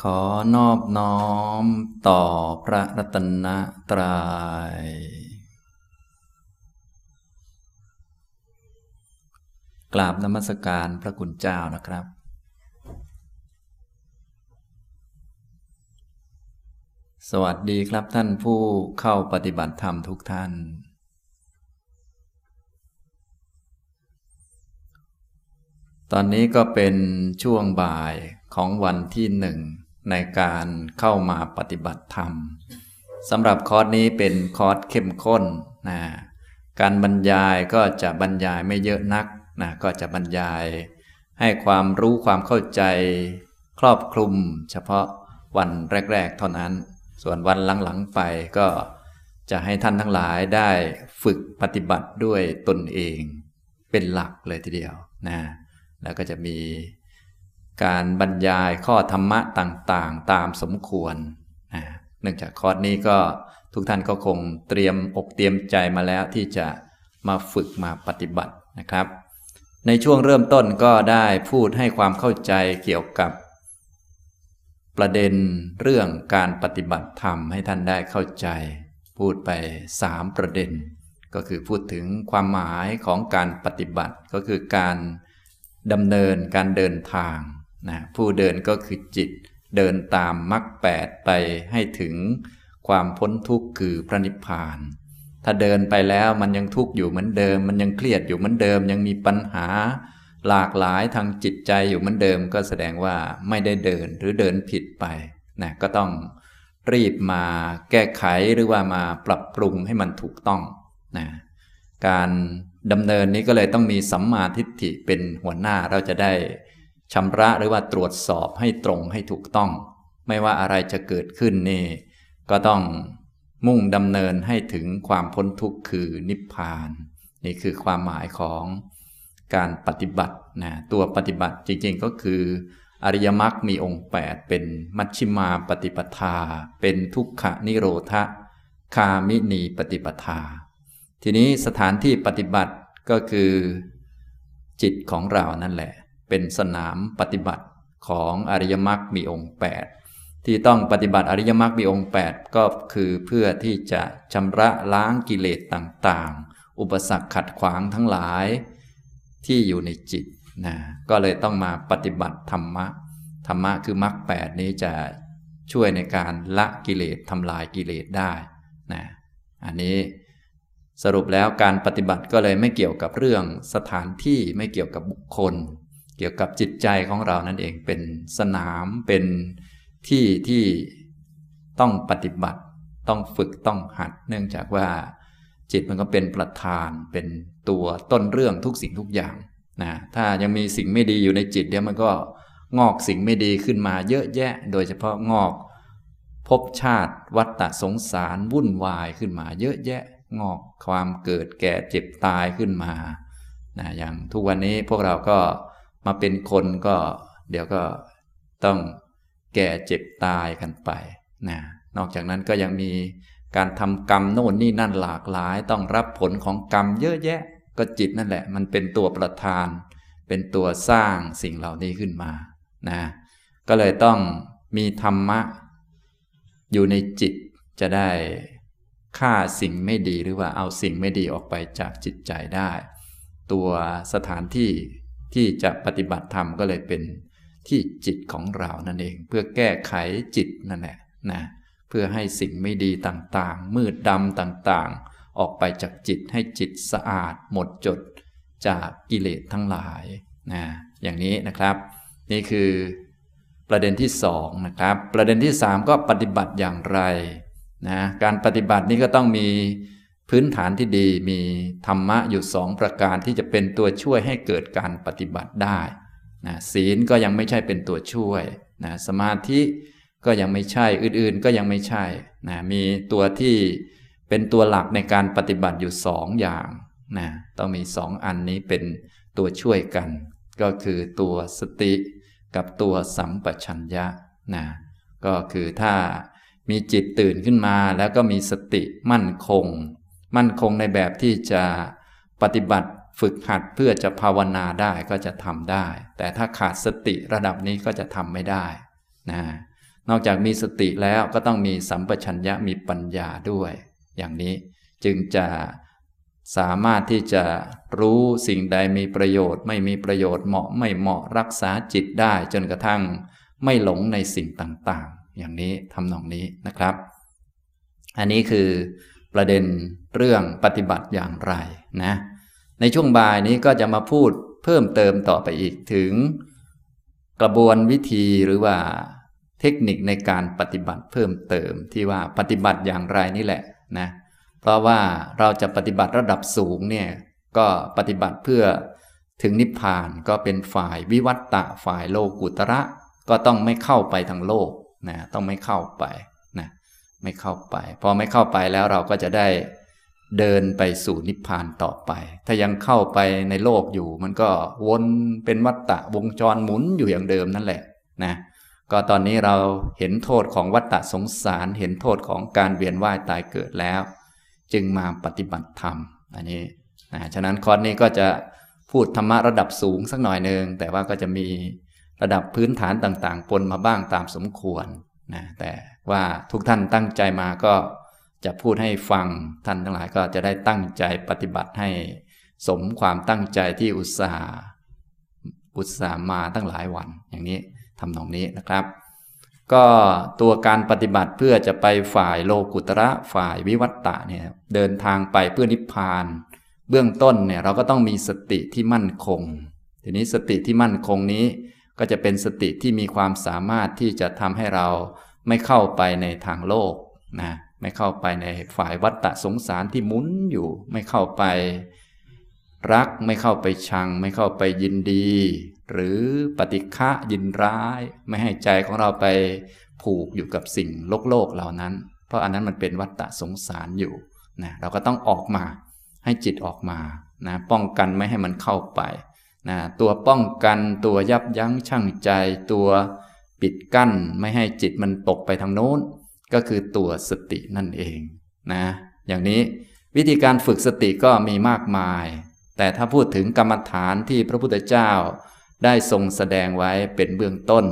ขอนอบน้อมต่อพระรัตนตรยัย กราบนมัสการพระคุณเจ้านะครับ สวัสดีครับท่านผู้เข้าปฏิบัติธรรมทุกท่าน ตอนนี้ก็เป็นช่วงบ่ายของวันที่หนึ่ง ในการเข้ามาปฏิบัติธรรมสำหรับคอร์สนี้เป็นคอร์สเข้มข้นนะการบรรยายก็จะบรรยายไม่เยอะนักนะก็จะบรรยายให้ความรู้ความเข้าใจครอบคลุม เฉพาะวันแรก ๆ เท่านั้น ส่วนวันหลังๆไปก็จะให้ท่านทั้งหลายได้ฝึกปฏิบัติด้วยตนเอง เป็นหลักเลยทีเดียวนะแล้วก็จะมี การบรรยายข้อธรรมะต่างๆ ตามสมควรนะเนื่องจากคอร์สนี้ก็ทุกท่านก็คงเตรียมอกเตรียมใจมาแล้วที่จะมาฝึกมาปฏิบัตินะครับ ในช่วงเริ่มต้นก็ได้พูดให้ความเข้าใจเกี่ยวกับ ประเด็นเรื่องการปฏิบัติธรรมให้ท่านได้เข้าใจ พูดไปสามประเด็น ก็คือพูดถึงความหมายของการปฏิบัติก็คือการดำเนินการเดินทาง นะผู้เดินก็คือจิตเดินตามมรรคแปดไปให้ถึงความพ้นทุกข์คือพระนิพพาน ถ้าเดินไปแล้วมันยังทุกข์อยู่เหมือนเดิม มันยังเครียดอยู่เหมือนเดิม ยังมีปัญหา หลากหลายทางจิตใจอยู่เหมือนเดิม ก็แสดงว่าไม่ได้เดินหรือเดินผิดไปนะก็ต้องรีบมาแก้ไขหรือว่ามาปรับปรุงให้มันถูกต้องนะการดำเนินนี้ก็เลยต้องมีสัมมาทิฏฐิเป็นหัวหน้าเราจะได้ ชำระหรือว่าตรวจสอบให้ตรงให้ถูกต้อง ไม่ว่าอะไรจะเกิดขึ้นนี่ ก็ต้องมุ่งดำเนินให้ถึงความพ้นทุกข์คือนิพพาน นี่คือความหมายของการปฏิบัตินะตัวปฏิบัติจริงๆก็คือ อริยมรรคมีองค์ 8 เป็นมัชฌิมาปฏิปทา เป็นทุกขนิโรธคามินีปฏิปทา ทีนี้สถานที่ปฏิบัติก็คือจิตของเรานั่นแหละ เป็นสนามปฏิบัติของอริยมรรคมีองค์ 8 ที่ต้องปฏิบัติอริยมรรคมีองค์ 8 ก็คือเพื่อที่จะชำระล้างกิเลสต่างๆ อุปสรรคขัดขวางทั้งหลายที่อยู่ในจิตนะก็เลยต้องมาปฏิบัติธรรมะ ธรรมะคือมรรคแนี้จะช่วยในการละกิเลสทำลายกิเลสได้นะอันนี้สรุปแล้วการปฏิบัติก็เลยไม่เกี่ยวกับเรื่องสถานที่ไม่เกี่ยวกับบุคคล เกี่ยวกับจิตใจของเรานั่นเองเป็นสนามเป็นที่ที่ต้องปฏิบัติต้องฝึกต้องหัด เนื่องจากว่า จิตมันก็เป็นประธานเป็นตัวต้นเรื่องทุกสิ่งทุกอย่างนะถ้ายังมีสิ่งไม่ดีอยู่ในจิตเดี๋ยวมันก็งอกสิ่งไม่ดีขึ้นมาเยอะแยะ โดยเฉพาะงอกภพชาติวัฏฏะสงสารวุ่นวายขึ้นมาเยอะแยะงอกความเกิดแก่เจ็บตายขึ้นมานะอย่างทุกวันนี้พวกเราก็ มาเป็นคนก็เดี๋ยวก็ต้องแก่เจ็บตายกันไปนะนอกจากนั้นก็ยังมีการทำกรรมโน่นนี่นั่นหลากหลาย ต้องรับผลของกรรมเยอะแยะ ก็จิตนั่นแหละ มันเป็นตัวประธาน เป็นตัวสร้างสิ่งเหล่านี้ขึ้นมานะก็เลยต้องมีธรรมะ อยู่ในจิตจะได้ฆ่าสิ่งไม่ดีหรือว่าเอาสิ่งไม่ดีออกไปจากจิตใจได้ ตัวสถานที่ ที่จะปฏิบัติธรรมก็เลยเป็นที่จิตของเรานั่นเอง เพื่อแก้ไขจิตนั่นแหละนะเพื่อให้สิ่งไม่ดีต่างๆ มืดดำต่างๆ ออกไปจากจิตให้จิตสะอาดหมดจดจากกิเลสทั้งหลายนะอย่างนี้นะครับ นี่คือประเด็นที่สองนะครับ ประเด็นที่สามก็ปฏิบัติอย่างไรนะการปฏิบัตินี้ก็ต้องมี พื้นฐานที่ดีมีธรรมะอยู่สองประการที่จะเป็นตัวช่วยให้เกิดการปฏิบัติได้นะศีลก็ยังไม่ใช่เป็นตัวช่วยนะสมาธิก็ยังไม่ใช่อื่นๆก็ยังไม่ใช่นะมีตัวที่เป็นตัวหลักในการปฏิบัติอยู่สองอย่างนะต้องมีสองอันนี้เป็นตัวช่วยกัน ก็คือตัวสติกับตัวสัมปชัญญะนะก็คือถ้ามีจิตตื่นขึ้นมาแล้วก็มีสติมั่นคง มั่นคงในแบบที่จะปฏิบัติฝึกหัดเพื่อจะภาวนาได้ก็จะทำได้ แต่ถ้าขาดสติระดับนี้ก็จะทำไม่ได้นะนอกจากมีสติแล้วก็ต้องมีสัมปชัญญะมีปัญญาด้วย อย่างนี้จึงจะสามารถที่จะรู้สิ่งใดมีประโยชน์ ไม่มีประโยชน์เหมาะไม่เหมาะรักษาจิตได้จนกระทั่งไม่หลงในสิ่งต่างๆ อย่างนี้ทำนองนี้นะครับ อันนี้คือประเด็น เรื่องปฏิบัติอย่างไรนะในช่วงบ่ายนี้ก็จะมาพูดเพิ่มเติมต่อไปอีกถึง กระบวนวิธีหรือว่าเทคนิคในการปฏิบัติเพิ่มเติมที่ว่าปฏิบัติอย่างไรนี่แหละนะเพราะว่าเราจะปฏิบัติระดับสูงเนี่ยก็ปฏิบัติเพื่อถึงนิพพานก็เป็นฝ่ายวิวัตตะฝ่ายโลกุตระ ก็ต้องไม่เข้าไปทางโลกนะต้องไม่เข้าไปนะไม่เข้าไป พอไม่เข้าไปแล้วเราก็จะได้ เดินไปสู่นิพพานต่อไป ถ้ายังเข้าไปในโลกอยู่ มันก็วนเป็นวัฏฏะวงจรหมุนอยู่อย่างเดิมนั่นแหละนะก็ตอนนี้เราเห็นโทษของวัฏฏะสงสาร เห็นโทษของการเวียนว่ายตายเกิดแล้ว จึงมาปฏิบัติธรรมอันนี้นะฉะนั้นคอร์สนี้ก็จะพูดธรรมะระดับสูงสักหน่อยหนึ่งแต่ว่าก็จะมีระดับพื้นฐานต่างๆ ปนมาบ้างตามสมควรนะแต่ว่าทุกท่านตั้งใจมาก็ จะพูดให้ฟังท่านทั้งหลายก็จะได้ตั้งใจปฏิบัติให้สมความตั้งใจที่อุตส่าห์อุตส่าห์มาตั้งหลายวันอย่างนี้ทำตรงนี้นะครับ ก็ตัวการปฏิบัติเพื่อจะไปฝ่ายโลกุตระฝ่ายวิวัตตะเนี่ยเดินทางไปเพื่อนิพพาน เบื้องต้นเนี่ยเราก็ต้องมีสติที่มั่นคง ทีนี้สติที่มั่นคงนี้ ก็จะเป็นสติที่มีความสามารถที่จะทำให้เราไม่เข้าไปในทางโลกนะ ไม่เข้าไปในฝ่ายวัฏฏะสงสารที่หมุนอยู่ ไม่เข้าไป รักไม่เข้าไปชัง ไม่เข้าไปยินดี หรือปฏิฆะยินร้าย ไม่ให้ใจของเราไปผูกอยู่กับสิ่งโลกโลกเหล่านั้น เพราะอันนั้นมันเป็นวัฏฏะสงสารอยู่นะเราก็ต้องออกมาให้จิตออกมานะป้องกันไม่ให้มันเข้าไปนะตัวป้องกันตัวยับยั้งชั่งใจ ตัวปิดกั้นไม่ให้จิตมันตกไปทางโน้น ก็คือตัวสตินั่นเองนะอย่างนี้วิธีการฝึกสติก็มีมากมาย แต่ถ้าพูดถึงกรรมฐานที่พระพุทธเจ้า ได้ทรงแสดงไว้เป็นเบื้องต้น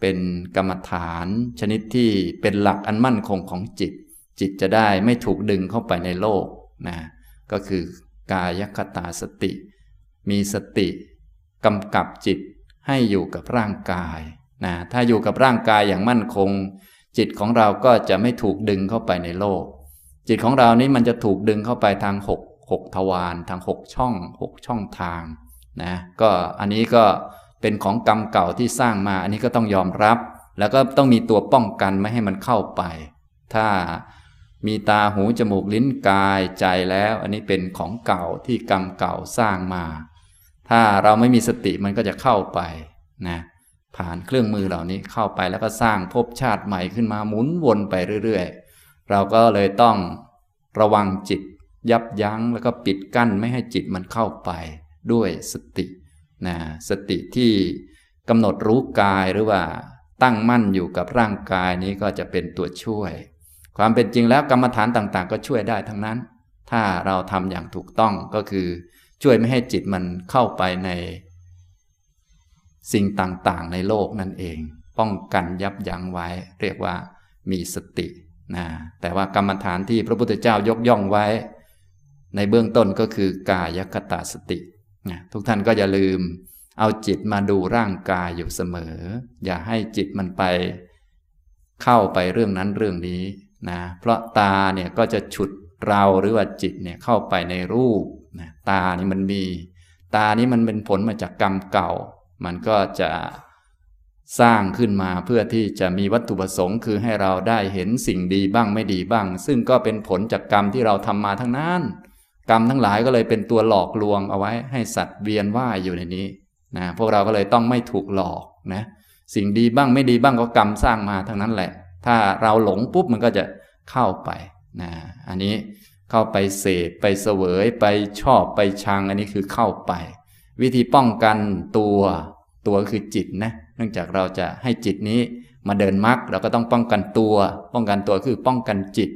เป็นกรรมฐานชนิดที่เป็นหลักอันมั่นคงของจิต จิตจะได้ไม่ถูกดึงเข้าไปในโลกนะก็คือกายคตาสติ มีสติกำกับจิตให้อยู่กับร่างกายนะถ้าอยู่กับร่างกายอย่างมั่นคง จิตของเราก็จะไม่ถูกดึงเข้าไปในโลก จิตของเรานี้มันจะถูกดึงเข้าไปทางหกหกทวารทางหกช่องหกช่องทางนะก็อันนี้ก็เป็นของกรรมเก่าที่สร้างมา อันนี้ก็ต้องยอมรับ แล้วก็ต้องมีตัวป้องกันไม่ให้มันเข้าไป ถ้ามีตาหูจมูกลิ้นกายใจแล้ว อันนี้เป็นของเก่าที่กรรมเก่าสร้างมา ถ้าเราไม่มีสติมันก็จะเข้าไปนะ ผ่านเครื่องมือเหล่านี้เข้าไปแล้วก็สร้างภพชาติใหม่ขึ้นมาหมุนวนไปเรื่อยๆ เราก็เลยต้องระวังจิต ยับยั้งแล้วก็ปิดกั้นไม่ให้จิตมันเข้าไปด้วยสตินะสติที่กำหนดรู้กายหรือว่าตั้งมั่นอยู่กับร่างกายนี้ก็จะเป็นตัวช่วย ความเป็นจริงแล้วกรรมฐานต่างๆ ก็ช่วยได้ทั้งนั้น ถ้าเราทำอย่างถูกต้องก็คือช่วยไม่ให้จิตมันเข้าไปใน สิ่งต่างๆ ในโลกนั่นเอง ป้องกันยับยั้งไว้ เรียกว่ามีสตินะแต่ว่ากรรมฐานที่พระพุทธเจ้ายกย่องไว้ ในเบื้องต้นก็คือกายคตาสตินะทุกท่านก็อย่าลืม เอาจิตมาดูร่างกายอยู่เสมอ อย่าให้จิตมันไป เข้าไปเรื่องนั้นเรื่องนี้นะเพราะตาเนี่ยก็จะฉุดเราหรือว่าจิตเนี่ยเข้าไปในรูปนะตานี่มันมี ตานี้มันเป็นผลมาจากกรรมเก่า มันก็จะสร้างขึ้นมาเพื่อที่จะมีวัตถุประสงค์คือให้เราได้เห็นสิ่งดีบ้างไม่ดีบ้าง ซึ่งก็เป็นผลจากกรรมที่เราทำมาทั้งนั้น กรรมทั้งหลายก็เลยเป็นตัวหลอกลวงเอาไว้ให้สัตว์เวียนว่ายอยู่ในนี้นะพวกเราก็เลยต้องไม่ถูกหลอกนะสิ่งดีบ้างไม่ดีบ้างก็กรรมสร้างมาทั้งนั้นแหละ ถ้าเราหลงปุ๊บมันก็จะเข้าไปนะอันนี้เข้าไปเสพไปเสวยไปชอบไปชังอันนี้คือเข้าไป วิธีป้องกันตัวตัวคือจิตนะเนื่องจากเราจะให้จิตนี้มาเดินมรรคเราก็ต้องป้องกันตัว ป้องกันตัวคือป้องกันจิต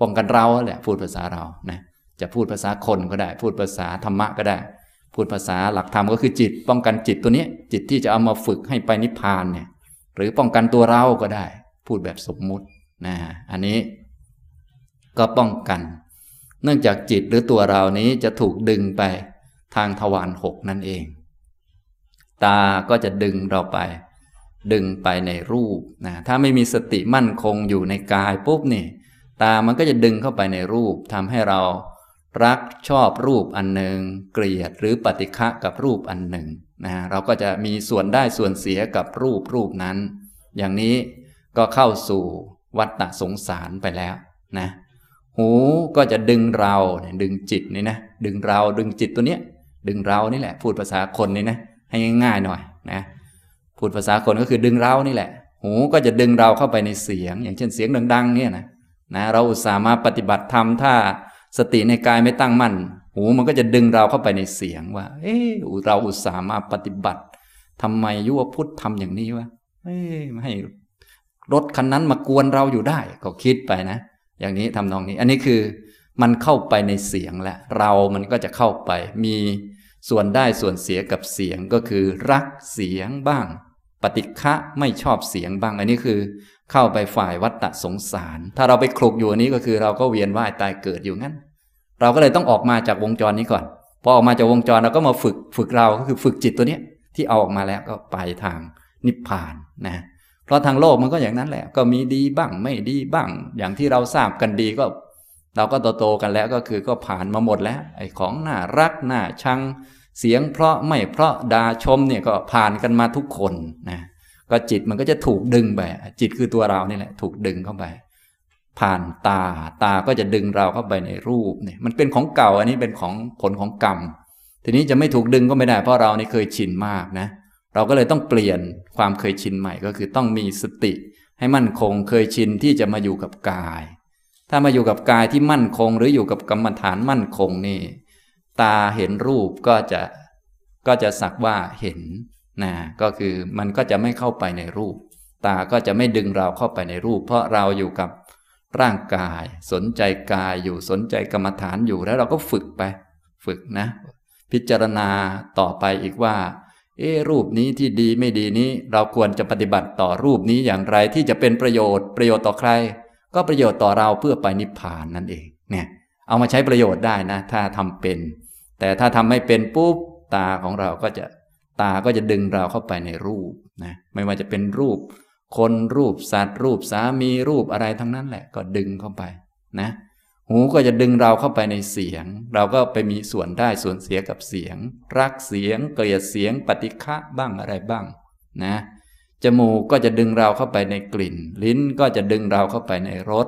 ป้องกันเราแหละพูดภาษาเรานะจะพูดภาษาคนก็ได้ พูดภาษาธรรมะก็ได้ พูดภาษาหลักธรรมก็คือจิต ป้องกันจิตตัวนี้ จิตที่จะเอามาฝึกให้ไปนิพพานเนี่ยหรือป้องกันตัวเราก็ได้ พูดแบบสมมุตินะอันนี้ก็ป้องกัน เนื่องจากจิตหรือตัวเรานี้จะถูกดึงไป ทางทวารหกนั่นเอง ตาก็จะดึงเราไป ดึงไปในรูปนะถ้าไม่มีสติมั่นคงอยู่ในกายปุ๊บนี่ ตามันก็จะดึงเข้าไปในรูปทำให้เรารักชอบรูปอันหนึ่งเกลียดหรือปฏิฆะกับรูปอันหนึ่งนะเราก็จะมีส่วนได้ส่วนเสียกับรูปรูปนั้น อย่างนี้ก็เข้าสู่วัฏฏะสงสารไปแล้วนะหูก็จะดึงเราดึงจิตนี่นะดึงเราดึงจิตตัวเนี้ย ดึงเรานี่แหละ พูดภาษาคนนี่นะให้ง่ายๆหน่อยนะพูดภาษาคนก็คือดึงเรานี่แหละ หูก็จะดึงเราเข้าไปในเสียง อย่างเช่นเสียงดัง ๆ เนี่ยนะนะเราอุตส่าห์มาปฏิบัติธรรมถ้าสติในกายไม่ตั้งมั่น หูมันก็จะดึงเราเข้าไปในเสียงว่า เออเราอุตส่าห์มาปฏิบัติทำไมยุวพุทธทำอย่างนี้วะเอ้ไม่ให้รถคันนั้นมากวนเราอยู่ได้ ก็คิดไปนะ อย่างนี้ทำนองนี้ อันนี้คือมันเข้าไปในเสียงแหละเรามันก็จะเข้าไปมี ส่วนได้ส่วนเสียกับเสียงก็คือ รักเสียงบ้าง ปฏิฆะไม่ชอบเสียงบ้าง อันนี้คือ เข้าไปฝ่ายวัฏฏะสงสาร ถ้าเราไปคลุกอยู่อันนี้ก็คือเราก็เวียนว่ายตายเกิดอยู่งั้น เราก็เลยต้องออกมาจากวงจรนี้ก่อน พอออกมาจากวงจรเราก็มาฝึกฝึกเราก็คือฝึกจิตตัวเนี้ยที่เอาออกมาแล้วก็ไปทางนิพพานนะเพราะทางโลกมันก็อย่างนั้นแหละ ก็มีดีบ้างไม่ดีบ้าง อย่างที่เราทราบกันดีก็ เราก็โตๆกันแล้วก็คือก็ผ่านมาหมดแล้ว ไอ้ของน่ารักน่าชัง เสียงเพราะไม่เพราะดาชมเนี่ยก็ผ่านกันมาทุกคนนะก็จิตมันก็จะถูกดึงไปจิตคือตัวเรานี่แหละ ถูกดึงเข้าไป ผ่านตาตาก็จะดึงเราเข้าไปในรูปเนี่ยมันเป็นของเก่าอันนี้เป็นของผลของกรรม ทีนี้จะไม่ถูกดึงก็ไม่ได้เพราะเรานี่เคยชินมากนะ เราก็เลยต้องเปลี่ยนความเคยชินใหม่ก็คือต้องมีสติ ให้มั่นคงเคยชินที่จะมาอยู่กับกาย ถ้ามาอยู่กับกายที่มั่นคง หรืออยู่กับกรรมฐานมั่นคงนี่ ตาเห็นรูปก็จะก็จะสักว่าเห็นนะก็คือมันก็จะไม่เข้าไปในรูป ตาก็จะไม่ดึงเราเข้าไปในรูป เพราะเราอยู่กับร่างกาย สนใจกายอยู่สนใจกรรมฐานอยู่แล้วเราก็ฝึกไป ฝึกนะ พิจารณาต่อไปอีกว่า เออรูปนี้ที่ดีไม่ดีนี้ เราควรจะปฏิบัติต่อรูปนี้อย่างไรที่จะเป็นประโยชน์ ประโยชน์ต่อใคร ก็ประโยชน์ต่อเราเพื่อไปนิพพานนั่นเองเนี่ยเอามาใช้ประโยชน์ได้นะ ถ้าทำเป็น แต่ถ้าทำไม่เป็นปุ๊บตาของเราก็จะตาก็จะดึงเราเข้าไปในรูปนะไม่ว่าจะเป็นรูป คนรูปสัตว์ รูปสามีรูปอะไรทั้งนั้นแหละก็ดึงเข้าไปนะหูก็จะดึงเราเข้าไปในเสียง เราก็ไปมีส่วนได้ส่วนเสียกับเสียง รักเสียงเกลียดเสียงปฏิฆะบ้างอะไรบ้างนะจมูกก็จะดึงเราเข้าไปในกลิ่น ลิ้นก็จะดึงเราเข้าไปในรส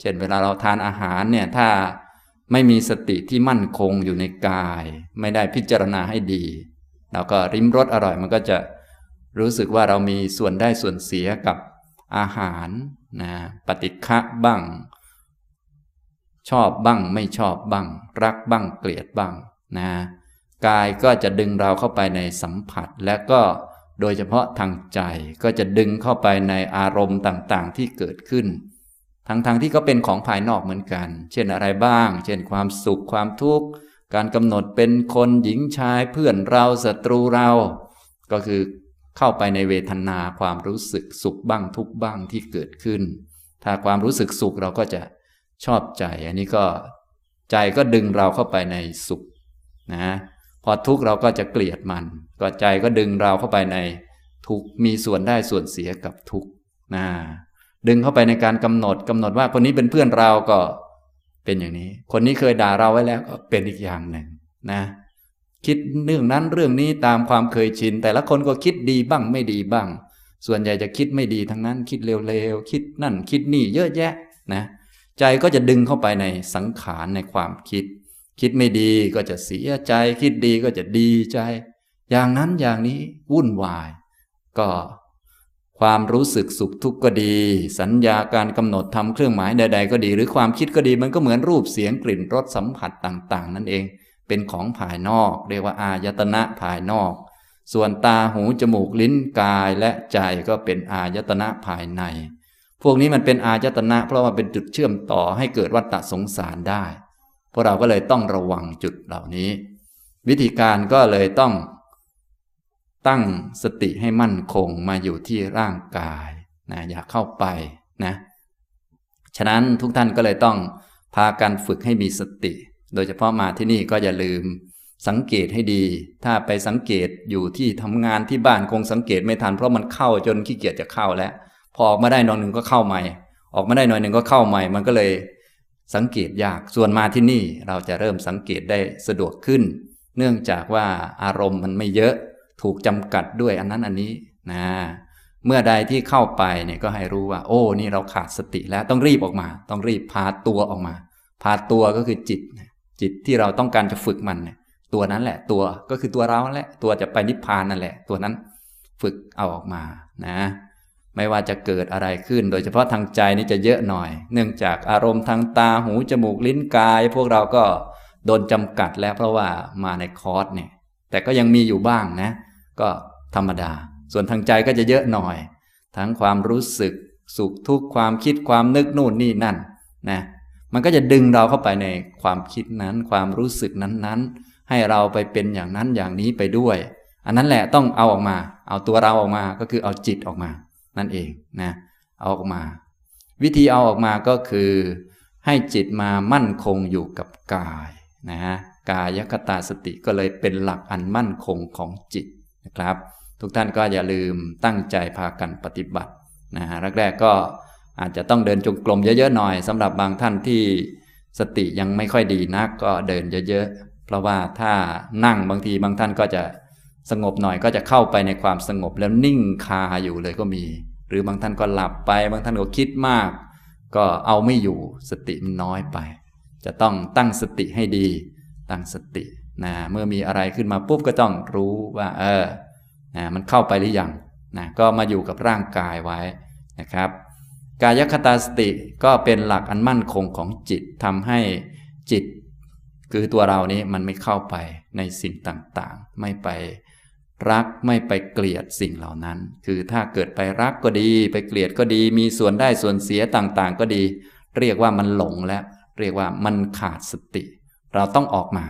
เช่นเวลาเราทานอาหารเนี่ยถ้า ไม่มีสติที่มั่นคงอยู่ในกาย ไม่ได้พิจารณาให้ดีเราก็ริมรสอร่อยมันก็จะรู้สึกว่าเรามีส่วนได้ส่วนเสียกับอาหารนะปฏิฆะบ้าง ชอบบ้างไม่ชอบบ้าง รักบ้างเกลียดบ้างนะกายก็จะดึงเราเข้าไปในสัมผัส และก็โดยเฉพาะทางใจก็จะดึงเข้าไปในอารมณ์ต่างๆ ที่เกิดขึ้น ทั้งๆทที่ก็เป็นของภายนอกเหมือนกัน เช่นอะไรบ้าง เช่นความสุขความทุกข์ การกำหนดเป็นคนหญิงชายเพื่อนเราศัตรูเรา ก็คือเข้าไปในเวทนาความรู้สึกสุขบ้างทุกบ้างที่เกิดขึ้น ถ้าความรู้สึกสุขเราก็จะชอบใจ อันนี้ก็ใจก็ดึงเราเข้าไปในสุขนะพอทุกข์เราก็จะเกลียดมัน ก็ใจก็ดึงเราเข้าไปในทุกมีส่วนได้ส่วนเสียกับทุกนะ ดึงเข้าไปในการกำหนดกำหนดว่าคนนี้เป็นเพื่อนเราก็เป็นอย่างนี้ คนนี้เคยด่าเราไว้แล้วก็เป็นอีกอย่างหนึ่งนะ คิดเรื่องนั้นเรื่องนี้ตามความเคยชิน แต่ละคนก็คิดดีบ้างไม่ดีบ้าง ส่วนใหญ่จะคิดไม่ดีทั้งนั้น คิดเร็วๆคิดนั่นคิดนี่เยอะแยะนะ ใจก็จะดึงเข้าไปในสังขารในความคิด คิดไม่ดีก็จะเสียใจ คิดดีก็จะดีใจ อย่างนั้นอย่างนี้วุ่นวาย ก็ ความรู้สึกสุขทุกข์ก็ดี สัญญาการกำหนดทำเครื่องหมายใด ๆ ก็ดี หรือความคิดก็ดีมันก็เหมือนรูปเสียงกลิ่นรสสัมผัสต่างๆ นั่นเอง เป็นของภายนอก เรียกว่าอายตนะภายนอก ส่วนตาหูจมูกลิ้นกายและใจก็เป็นอายตนะภายใน พวกนี้มันเป็นอายตนะ เพราะว่าเป็นจุดเชื่อมต่อให้เกิดวัฏฏสงสารได้พวกเราก็เลยต้องระวังจุดเหล่านี้ วิธีการก็เลยต้อง ตั้งสติให้มั่นคงมาอยู่ที่ร่างกายนะอยากเข้าไปนะฉะนั้นทุกท่านก็เลยต้องพากันฝึกให้มีสติ โดยเฉพาะมาที่นี่ก็อย่าลืมสังเกตให้ดี ถ้าไปสังเกตอยู่ที่ทำงานที่บ้านคงสังเกตไม่ทันเพราะมันเข้าจนขี้เกียจจะเข้าแล้ว พอออกมาได้นอนหนึ่งก็เข้าใหม่ ออกมาได้หน่อยหนึ่งก็เข้าใหม่ มันก็เลยสังเกตยาก ส่วนมาที่นี่เราจะเริ่มสังเกตได้สะดวกขึ้น เนื่องจากว่าอารมณ์มันไม่เยอะ ถูกจำกัดด้วยอันนั้นอันนี้นะเมื่อใดที่เข้าไปเนี่ยก็ให้รู้ว่า โอ้ นี่เราขาดสติแล้วต้องรีบออกมา ต้องรีบพาตัวออกมา พาตัวก็คือจิต จิตที่เราต้องการจะฝึกมันเนี่ยตัวนั้นแหละ ตัวก็คือตัวเราแหละ ตัวจะไปนิพพานนั่นแหละ ตัวนั้นฝึกเอาออกมานะ ไม่ว่าจะเกิดอะไรขึ้น โดยเฉพาะทางใจนี่จะเยอะหน่อย เนื่องจากอารมณ์ทางตาหูจมูกลิ้นกาย พวกเราก็โดนจำกัดแล้วเพราะว่ามาในคอร์สเนี่ย แต่ก็ยังมีอยู่บ้างนะ ก็ธรรมดา ส่วนทางใจก็จะเยอะหน่อย ทั้งความรู้สึกสุขทุกข์ความคิดความนึกนู่นนี่นั่นนะมันก็จะดึงเราเข้าไปในความคิดนั้น ความรู้สึกนั้นๆ ให้เราไปเป็นอย่างนั้นอย่างนี้ไปด้วย อันนั้นแหละต้องเอาออกมา เอาตัวเราออกมาก็คือเอาจิตออกมา นั่นเองนะเอาออกมา วิธีเอาออกมาก็คือ ให้จิตมามั่นคงอยู่กับกายนะกายคตาสติก็เลยเป็นหลักอันมั่นคงของจิต นะครับ ทุกท่านก็อย่าลืมตั้งใจพากันปฏิบัตินะฮะแรกๆก็อาจจะต้องเดินจงกรมเยอะๆหน่อยสำหรับบางท่านที่สติยังไม่ค่อยดีนักก็เดินเยอะๆเพราะว่าถ้านั่งบางทีบางท่านก็จะสงบหน่อยก็จะเข้าไปในความสงบแล้วนิ่งคาอยู่เลยก็มี หรือบางท่านก็หลับไป บางท่านก็คิดมาก ก็เอาไม่อยู่สติมันน้อยไป จะต้องตั้งสติให้ดี ตั้งสติ นะเมื่อมีอะไรขึ้นมาปุ๊บก็ต้องรู้ว่า เออนะมันเข้าไปหรือยังนะก็มาอยู่กับร่างกายไว้นะครับ กายคตาสติก็เป็นหลักอันมั่นคงของจิตทำให้จิต คือตัวเรานี้มันไม่เข้าไปในสิ่งต่างๆ ไม่ไปรักไม่ไปเกลียดสิ่งเหล่านั้น คือถ้าเกิดไปรักก็ดี ไปเกลียดก็ดี มีส่วนได้ส่วนเสียต่างๆ ก็ดี เรียกว่ามันหลงแล้ว เรียกว่ามันขาดสติ เราต้องออกมา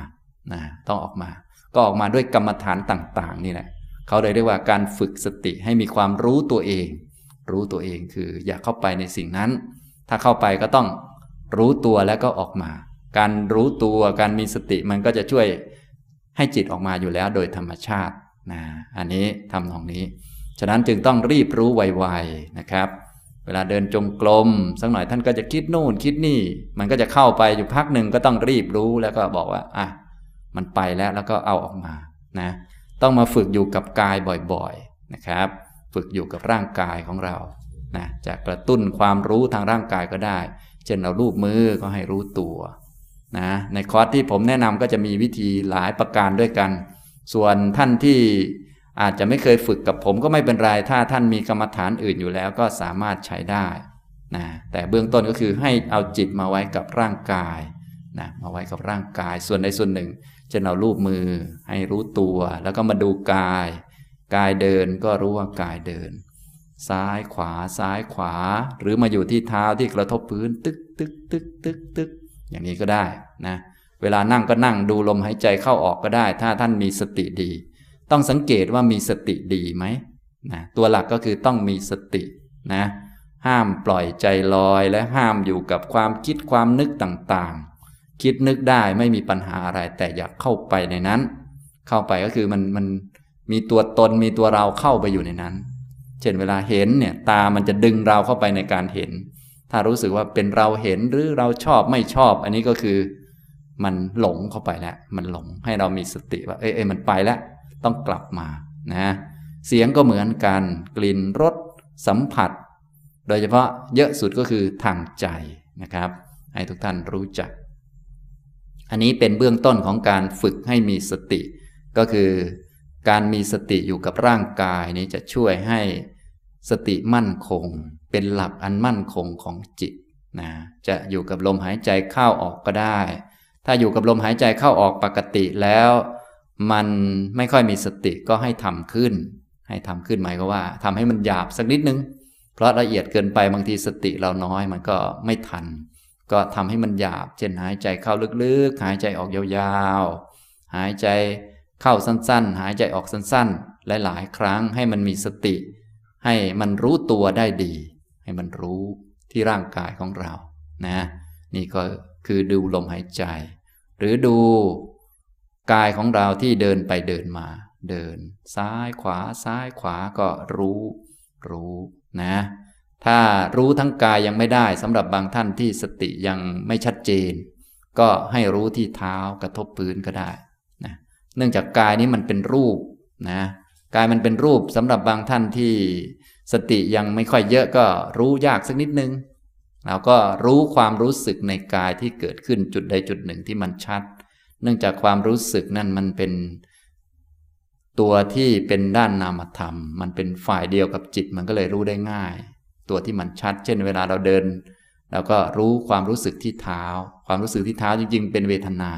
นะต้องออกมา ก็ออกมาด้วยกรรมฐานต่าง ๆ นี่แหละเขาเลยเรียกว่าการฝึกสติให้มีความรู้ตัวเอง รู้ตัวเองคืออย่าเข้าไปในสิ่งนั้น ถ้าเข้าไปก็ต้องรู้ตัวแล้วก็ออกมา การรู้ตัวการมีสติมันก็จะช่วยให้จิตออกมาอยู่แล้วโดยธรรมชาตินะอันนี้ทำตรงนี้ ฉะนั้นจึงต้องรีบรู้ไวๆนะครับ เวลาเดินจงกรมสักหน่อยท่านก็จะคิดนู่นคิดนี่ มันก็จะเข้าไปอยู่พักหนึ่งก็ต้องรีบรู้แล้วก็บอกว่าอะ มันไปแล้วแล้วก็เอาออกมานะต้องมาฝึกอยู่กับกายบ่อยๆนะครับ ฝึกอยู่กับร่างกายของเรานะจะกระตุ้นความรู้ทางร่างกายก็ได้ เช่นเราลูบมือก็ให้รู้ตัวนะในคอร์สที่ผมแนะนำก็จะมีวิธีหลายประการด้วยกัน ส่วนท่านที่อาจจะไม่เคยฝึกกับผมก็ไม่เป็นไร ถ้าท่านมีกรรมฐานอื่นอยู่แล้วก็สามารถใช้ได้นะแต่เบื้องต้นก็คือให้เอาจิตมาไว้กับร่างกายนะมาไว้กับร่างกายส่วนใดส่วนหนึ่ง จะเอารูปมือให้รู้ตัว แล้วก็มาดูกาย กายเดินก็รู้ว่ากายเดิน ซ้ายขวาซ้ายขวา หรือมาอยู่ที่เท้าที่กระทบพื้น ตึกตึกตึกตึกตึกอย่างนี้ก็ได้นะเวลานั่งก็นั่งดูลมหายใจเข้าออกก็ได้ ถ้าท่านมีสติดี ต้องสังเกตว่ามีสติดีไหมนะตัวหลักก็คือต้องมีสตินะห้ามปล่อยใจลอยและห้ามอยู่กับความคิดความนึกต่างๆ คิดนึกได้ไม่มีปัญหาอะไร แต่อย่าเข้าไปในนั้น เข้าไปก็คือมันมันมีตัวตนมีตัวเราเข้าไปอยู่ในนั้น เช่นเวลาเห็นเนี่ยตามันจะดึงเราเข้าไปในการเห็น ถ้ารู้สึกว่าเป็นเราเห็นหรือเราชอบไม่ชอบ อันนี้ก็คือมันหลงเข้าไปแล้ว มันหลงให้เรามีสติว่า เอ้ยมันไปแล้ว ต้องกลับมานะเสียงก็เหมือนกันกลิ่นรสสัมผัส โดยเฉพาะเยอะสุดก็คือทางใจนะครับ ให้ทุกท่านรู้จัก อันนี้เป็นเบื้องต้นของการฝึกให้มีสติ ก็คือการมีสติอยู่กับร่างกายนี้จะช่วยให้สติมั่นคง เป็นหลักอันมั่นคงของจิตนะจะอยู่กับลมหายใจเข้าออกก็ได้ ถ้าอยู่กับลมหายใจเข้าออกปกติแล้ว มันไม่ค่อยมีสติก็ให้ทำขึ้น ให้ทำขึ้นหมายก็ว่าทำให้มันหยาบสักนิดนึง เพราะละเอียดเกินไปบางทีสติเราน้อยมันก็ไม่ทัน ก็ทำให้มันหยาบ เช่นหายใจเข้าลึกๆ หายใจออกยาวๆ หายใจเข้าสั้นๆ หายใจออกสั้นๆ หลายๆ ครั้งให้มันมีสติ ให้มันรู้ตัวได้ดี ให้มันรู้ที่ร่างกายของเรา นะ นี่ก็คือดูลมหายใจ หรือดูกายของเราที่เดินไปเดินมา เดิน ซ้ายขวาซ้ายขวาก็รู้ รู้นะ ถ้ารู้ทั้งกายยังไม่ได้สำหรับบางท่านที่สติยังไม่ชัดเจน ก็ให้รู้ที่เท้ากระทบพื้นก็ได้นะเนื่องจากกายนี้มันเป็นรูปนะกายมันเป็นรูปสำหรับบางท่านที่สติยังไม่ค่อยเยอะก็รู้ยากสักนิดนึงเราก็รู้ความรู้สึกในกายที่เกิดขึ้นจุดใดจุดหนึ่งที่มันชัด เนื่องจากความรู้สึกนั่นมันเป็นตัวที่เป็นด้านนามธรรม มันเป็นฝ่ายเดียวกับจิตมันก็เลยรู้ได้ง่าย ตัวที่มันชัด เช่น เวลาเราเดินเราก็รู้ความรู้สึกที่เท้า ความรู้สึกที่เท้าจริง ๆ เป็นเวทนา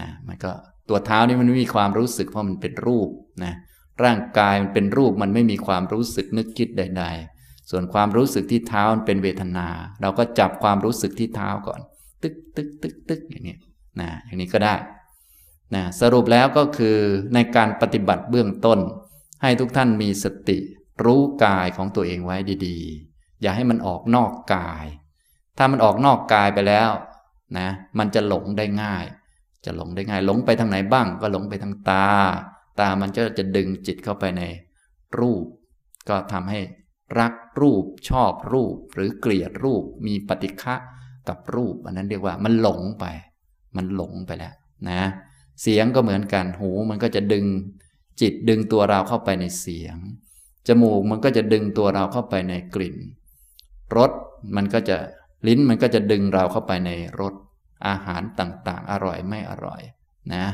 นะมันก็ตัวเท้านี่มันไม่มีความรู้สึกเพราะมันเป็นรูปนะร่างกายมันเป็นรูปมันไม่มีความรู้สึกนึกคิดใด ๆ ส่วนความรู้สึกที่เท้ามันเป็นเวทนา เราก็จับความรู้สึกที่เท้าก่อน ตึกตึกตึกตึกอย่างนี้นะอย่างนี้ก็ได้นะสรุปแล้วก็คือในการปฏิบัติเบื้องต้น ให้ทุกท่านมีสติ รู้กายของตัวเองไว้ดีๆ อย่าให้มันออกนอกกาย ถ้ามันออกนอกกายไปแล้วนะมันจะหลงได้ง่าย จะหลงได้ง่าย หลงไปทางไหนบ้าง ก็หลงไปทางตา ตามันก็จะดึงจิตเข้าไปในรูป ก็ทำให้รักรูปชอบรูป หรือเกลียดรูปมีปฏิฆะกับรูป อันนั้นเรียกว่ามันหลงไป มันหลงไปแล้วนะ เสียงก็เหมือนกันหูมันก็จะดึงจิตดึงตัวเราเข้าไปในเสียง จมูกมันก็จะดึงตัวเราเข้าไปในกลิ่นรสมันก็จะลิ้นมันก็จะดึงเราเข้าไปในรสอาหารต่างๆ อร่อยไม่อร่อยนะ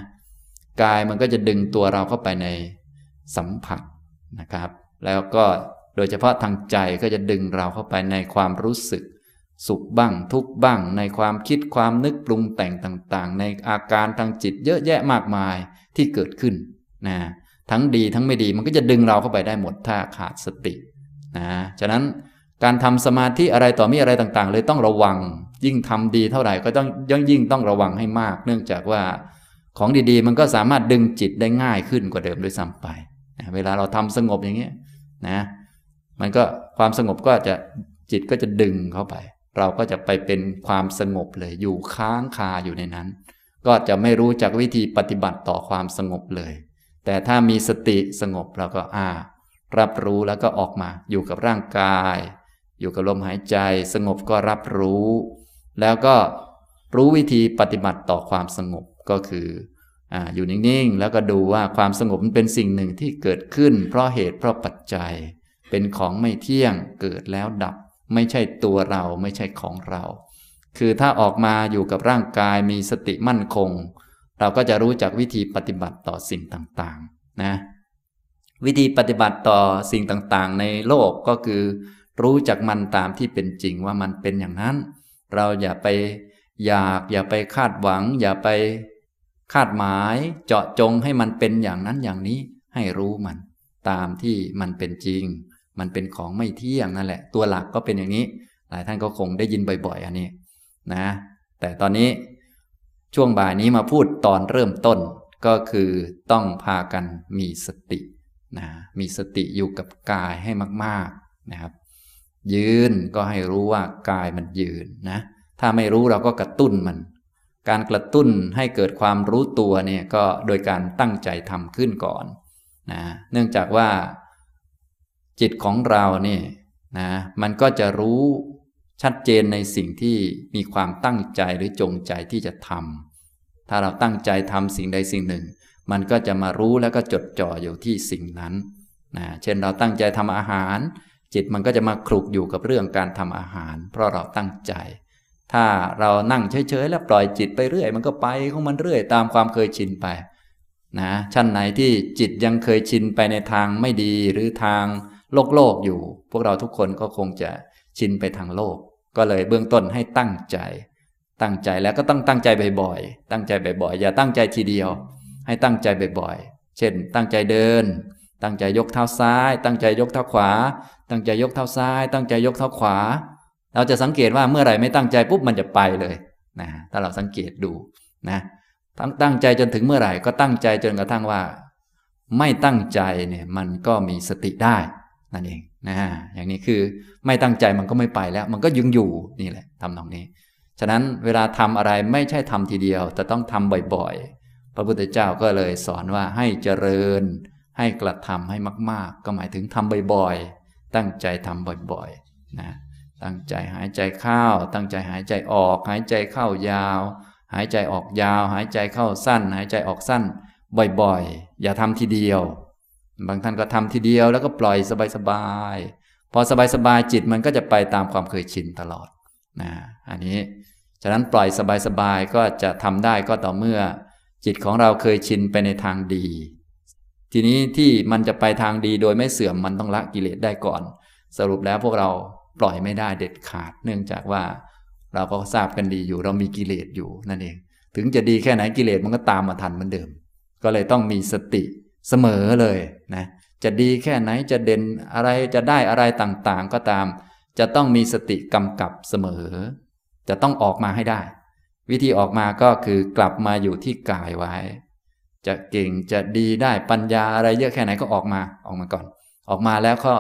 กายมันก็จะดึงตัวเราเข้าไปในสัมผัสนะครับ แล้วก็โดยเฉพาะทางใจก็จะดึงเราเข้าไปในความรู้สึก สุขบ้างทุกบ้าง ในความคิดความนึกปรุงแต่งต่างๆ ในอาการทางจิตเยอะแยะมากมายที่เกิดขึ้นนะ ทั้งดีทั้งไม่ดีมันก็จะดึงเราเข้าไปได้หมดถ้าขาดสตินะฉะนั้นการทำสมาธิอะไรต่อมีอะไรต่างๆ เลยต้องระวัง ยิ่งทำดีเท่าไหร่ก็ต้องยิ่งยิ่งต้องระวังให้มาก เนื่องจากว่าของดีๆ มันก็สามารถดึงจิตได้ง่ายขึ้นกว่าเดิมด้วยซ้ำไปนะเวลาเราทำสงบอย่างเงี้ยนะมันก็ความสงบก็จะจิตก็จะดึงเข้าไป เราก็จะไปเป็นความสงบเลยอยู่ค้างคาอยู่ในนั้น ก็จะไม่รู้จักวิธีปฏิบัติต่อความสงบเลย แต่ถ้ามีสติสงบเราก็อ่า รับรู้แล้วก็ออกมาอยู่กับร่างกาย อยู่กับลมหายใจ สงบก็รับรู้ แล้วก็รู้วิธีปฏิบัติต่อความสงบก็คือออยู่นิ่งๆ แล้วก็ดูว่าความสงบมันเป็นสิ่งหนึ่งที่เกิดขึ้น เพราะเหตุเพราะปัจจัย เป็นของไม่เที่ยงเกิดแล้วดับ ไม่ใช่ตัวเราไม่ใช่ของเรา คือถ้าออกมาอยู่กับร่างกายมีสติมั่นคง เราก็จะรู้จักวิธีปฏิบัติต่อสิ่งต่างๆนะวิธีปฏิบัติต่อสิ่งต่างๆ ในโลกก็คือ รู้จักมันตามที่เป็นจริงว่ามันเป็นอย่างนั้น เราอย่าไปอยากอย่าไปคาดหวัง อย่าไปคาดหมายเจาะจงให้มันเป็นอย่างนั้นอย่างนี้ให้รู้มัน ตามที่มันเป็นจริง มันเป็นของไม่เที่ยงนั่นแหละ ตัวหลักก็เป็นอย่างนี้ หลายท่านก็คงได้ยินบ่อย ๆ อันนี้นะ แต่ตอนนี้ ช่วงบ่ายนี้มาพูดตอนเริ่มต้นก็คือต้องพากันมีสตินะมีสติอยู่กับกายให้มากๆนะครับ ยืนก็ให้รู้ว่ากายมันยืนนะถ้าไม่รู้เราก็กระตุ้นมัน การกระตุ้นให้เกิดความรู้ตัวเนี่ยก็โดยการตั้งใจทำขึ้นก่อนนะเนื่องจากว่าจิตของเราเนี่ยนะมันก็จะรู้ ชัดเจนในสิ่งที่มีความตั้งใจหรือจงใจที่จะทำถ้าเราตั้งใจทำสิ่งใดสิ่งหนึ่ง มันก็จะมารู้แล้วก็จดจ่ออยู่ที่สิ่งนั้นนะเช่นเราตั้งใจทำอาหาร จิตมันก็จะมาคลุกอยู่กับเรื่องการทำอาหาร เพราะเราตั้งใจ ถ้าเรานั่งเฉยๆแล้วปล่อยจิตไปเรื่อย มันก็ไปของมันเรื่อยตามความเคยชินไปนะชั้นไหนที่จิตยังเคยชินไปในทางไม่ดีหรือทางโลกโลกอยู่ พวกเราทุกคนก็คงจะชินไปทางโลก ก็เลยเบื้องต้นให้ตั้งใจ ตั้งใจแล้วก็ต้องตั้งใจบ่อยๆ ตั้งใจบ่อยๆ อย่าตั้งใจทีเดียว ให้ตั้งใจบ่อยๆ เช่น ตั้งใจเดิน ตั้งใจยกเท้าซ้าย ตั้งใจยกเท้าขวา ตั้งใจยกเท้าซ้าย ตั้งใจยกเท้าขวา เราจะสังเกตว่าเมื่อไหร่ไม่ตั้งใจปุ๊บมันจะไปเลยนะถ้าเราสังเกตดูนะตั้งตั้งใจจนถึงเมื่อไหร่ก็ตั้งใจจนกระทั่งว่า ไม่ตั้งใจเนี่ยมันก็มีสติได้นั่นเอง นะอย่างนี้คือไม่ตั้งใจมันก็ไม่ไปแล้ว มันก็ยังอยู่นี่แหละทำตรงนี้ ฉะนั้นเวลาทำอะไรไม่ใช่ทำทีเดียว แต่ต้องทำบ่อยๆ พระพุทธเจ้าก็เลยสอนว่าให้เจริญ ให้กระทำให้มาก ๆ ก็หมายถึงทำบ่อยๆ ตั้งใจทำบ่อยๆนะตั้งใจหายใจเข้า ตั้งใจหายใจออก หายใจเข้ายาว หายใจออกยาว หายใจเข้าสั้น หายใจออกสั้น บ่อยๆ อย่าทำทีเดียว บางท่านก็ทำทีเดียวแล้วก็ปล่อยสบายๆพอสบายๆจิตมันก็จะไปตามความเคยชินตลอดนะอันนี้ฉะนั้นปล่อยสบายๆก็จะทำได้ก็ต่อเมื่อ จิตของเราเคยชินไปในทางดี ทีนี้ที่มันจะไปทางดีโดยไม่เสื่อมมันต้องละกิเลสได้ก่อน สรุปแล้วพวกเราปล่อยไม่ได้เด็ดขาด เนื่องจากว่าเราก็ทราบกันดีอยู่ เรามีกิเลสอยู่นั่นเอง ถึงจะดีแค่ไหนกิเลสมันก็ตามมาทันเหมือนเดิม ก็เลยต้องมีสติ เสมอเลยนะจะดีแค่ไหนจะเด่นอะไรจะได้อะไรต่างๆ ก็ตาม จะต้องมีสติกำกับเสมอ จะต้องออกมาให้ได้ วิธีออกมาก็คือกลับมาอยู่ที่กายไว้ จะเก่งจะดีได้ปัญญาอะไรเยอะแค่ไหนก็ออกมาออกมาก่อน ออกมาแล้วก็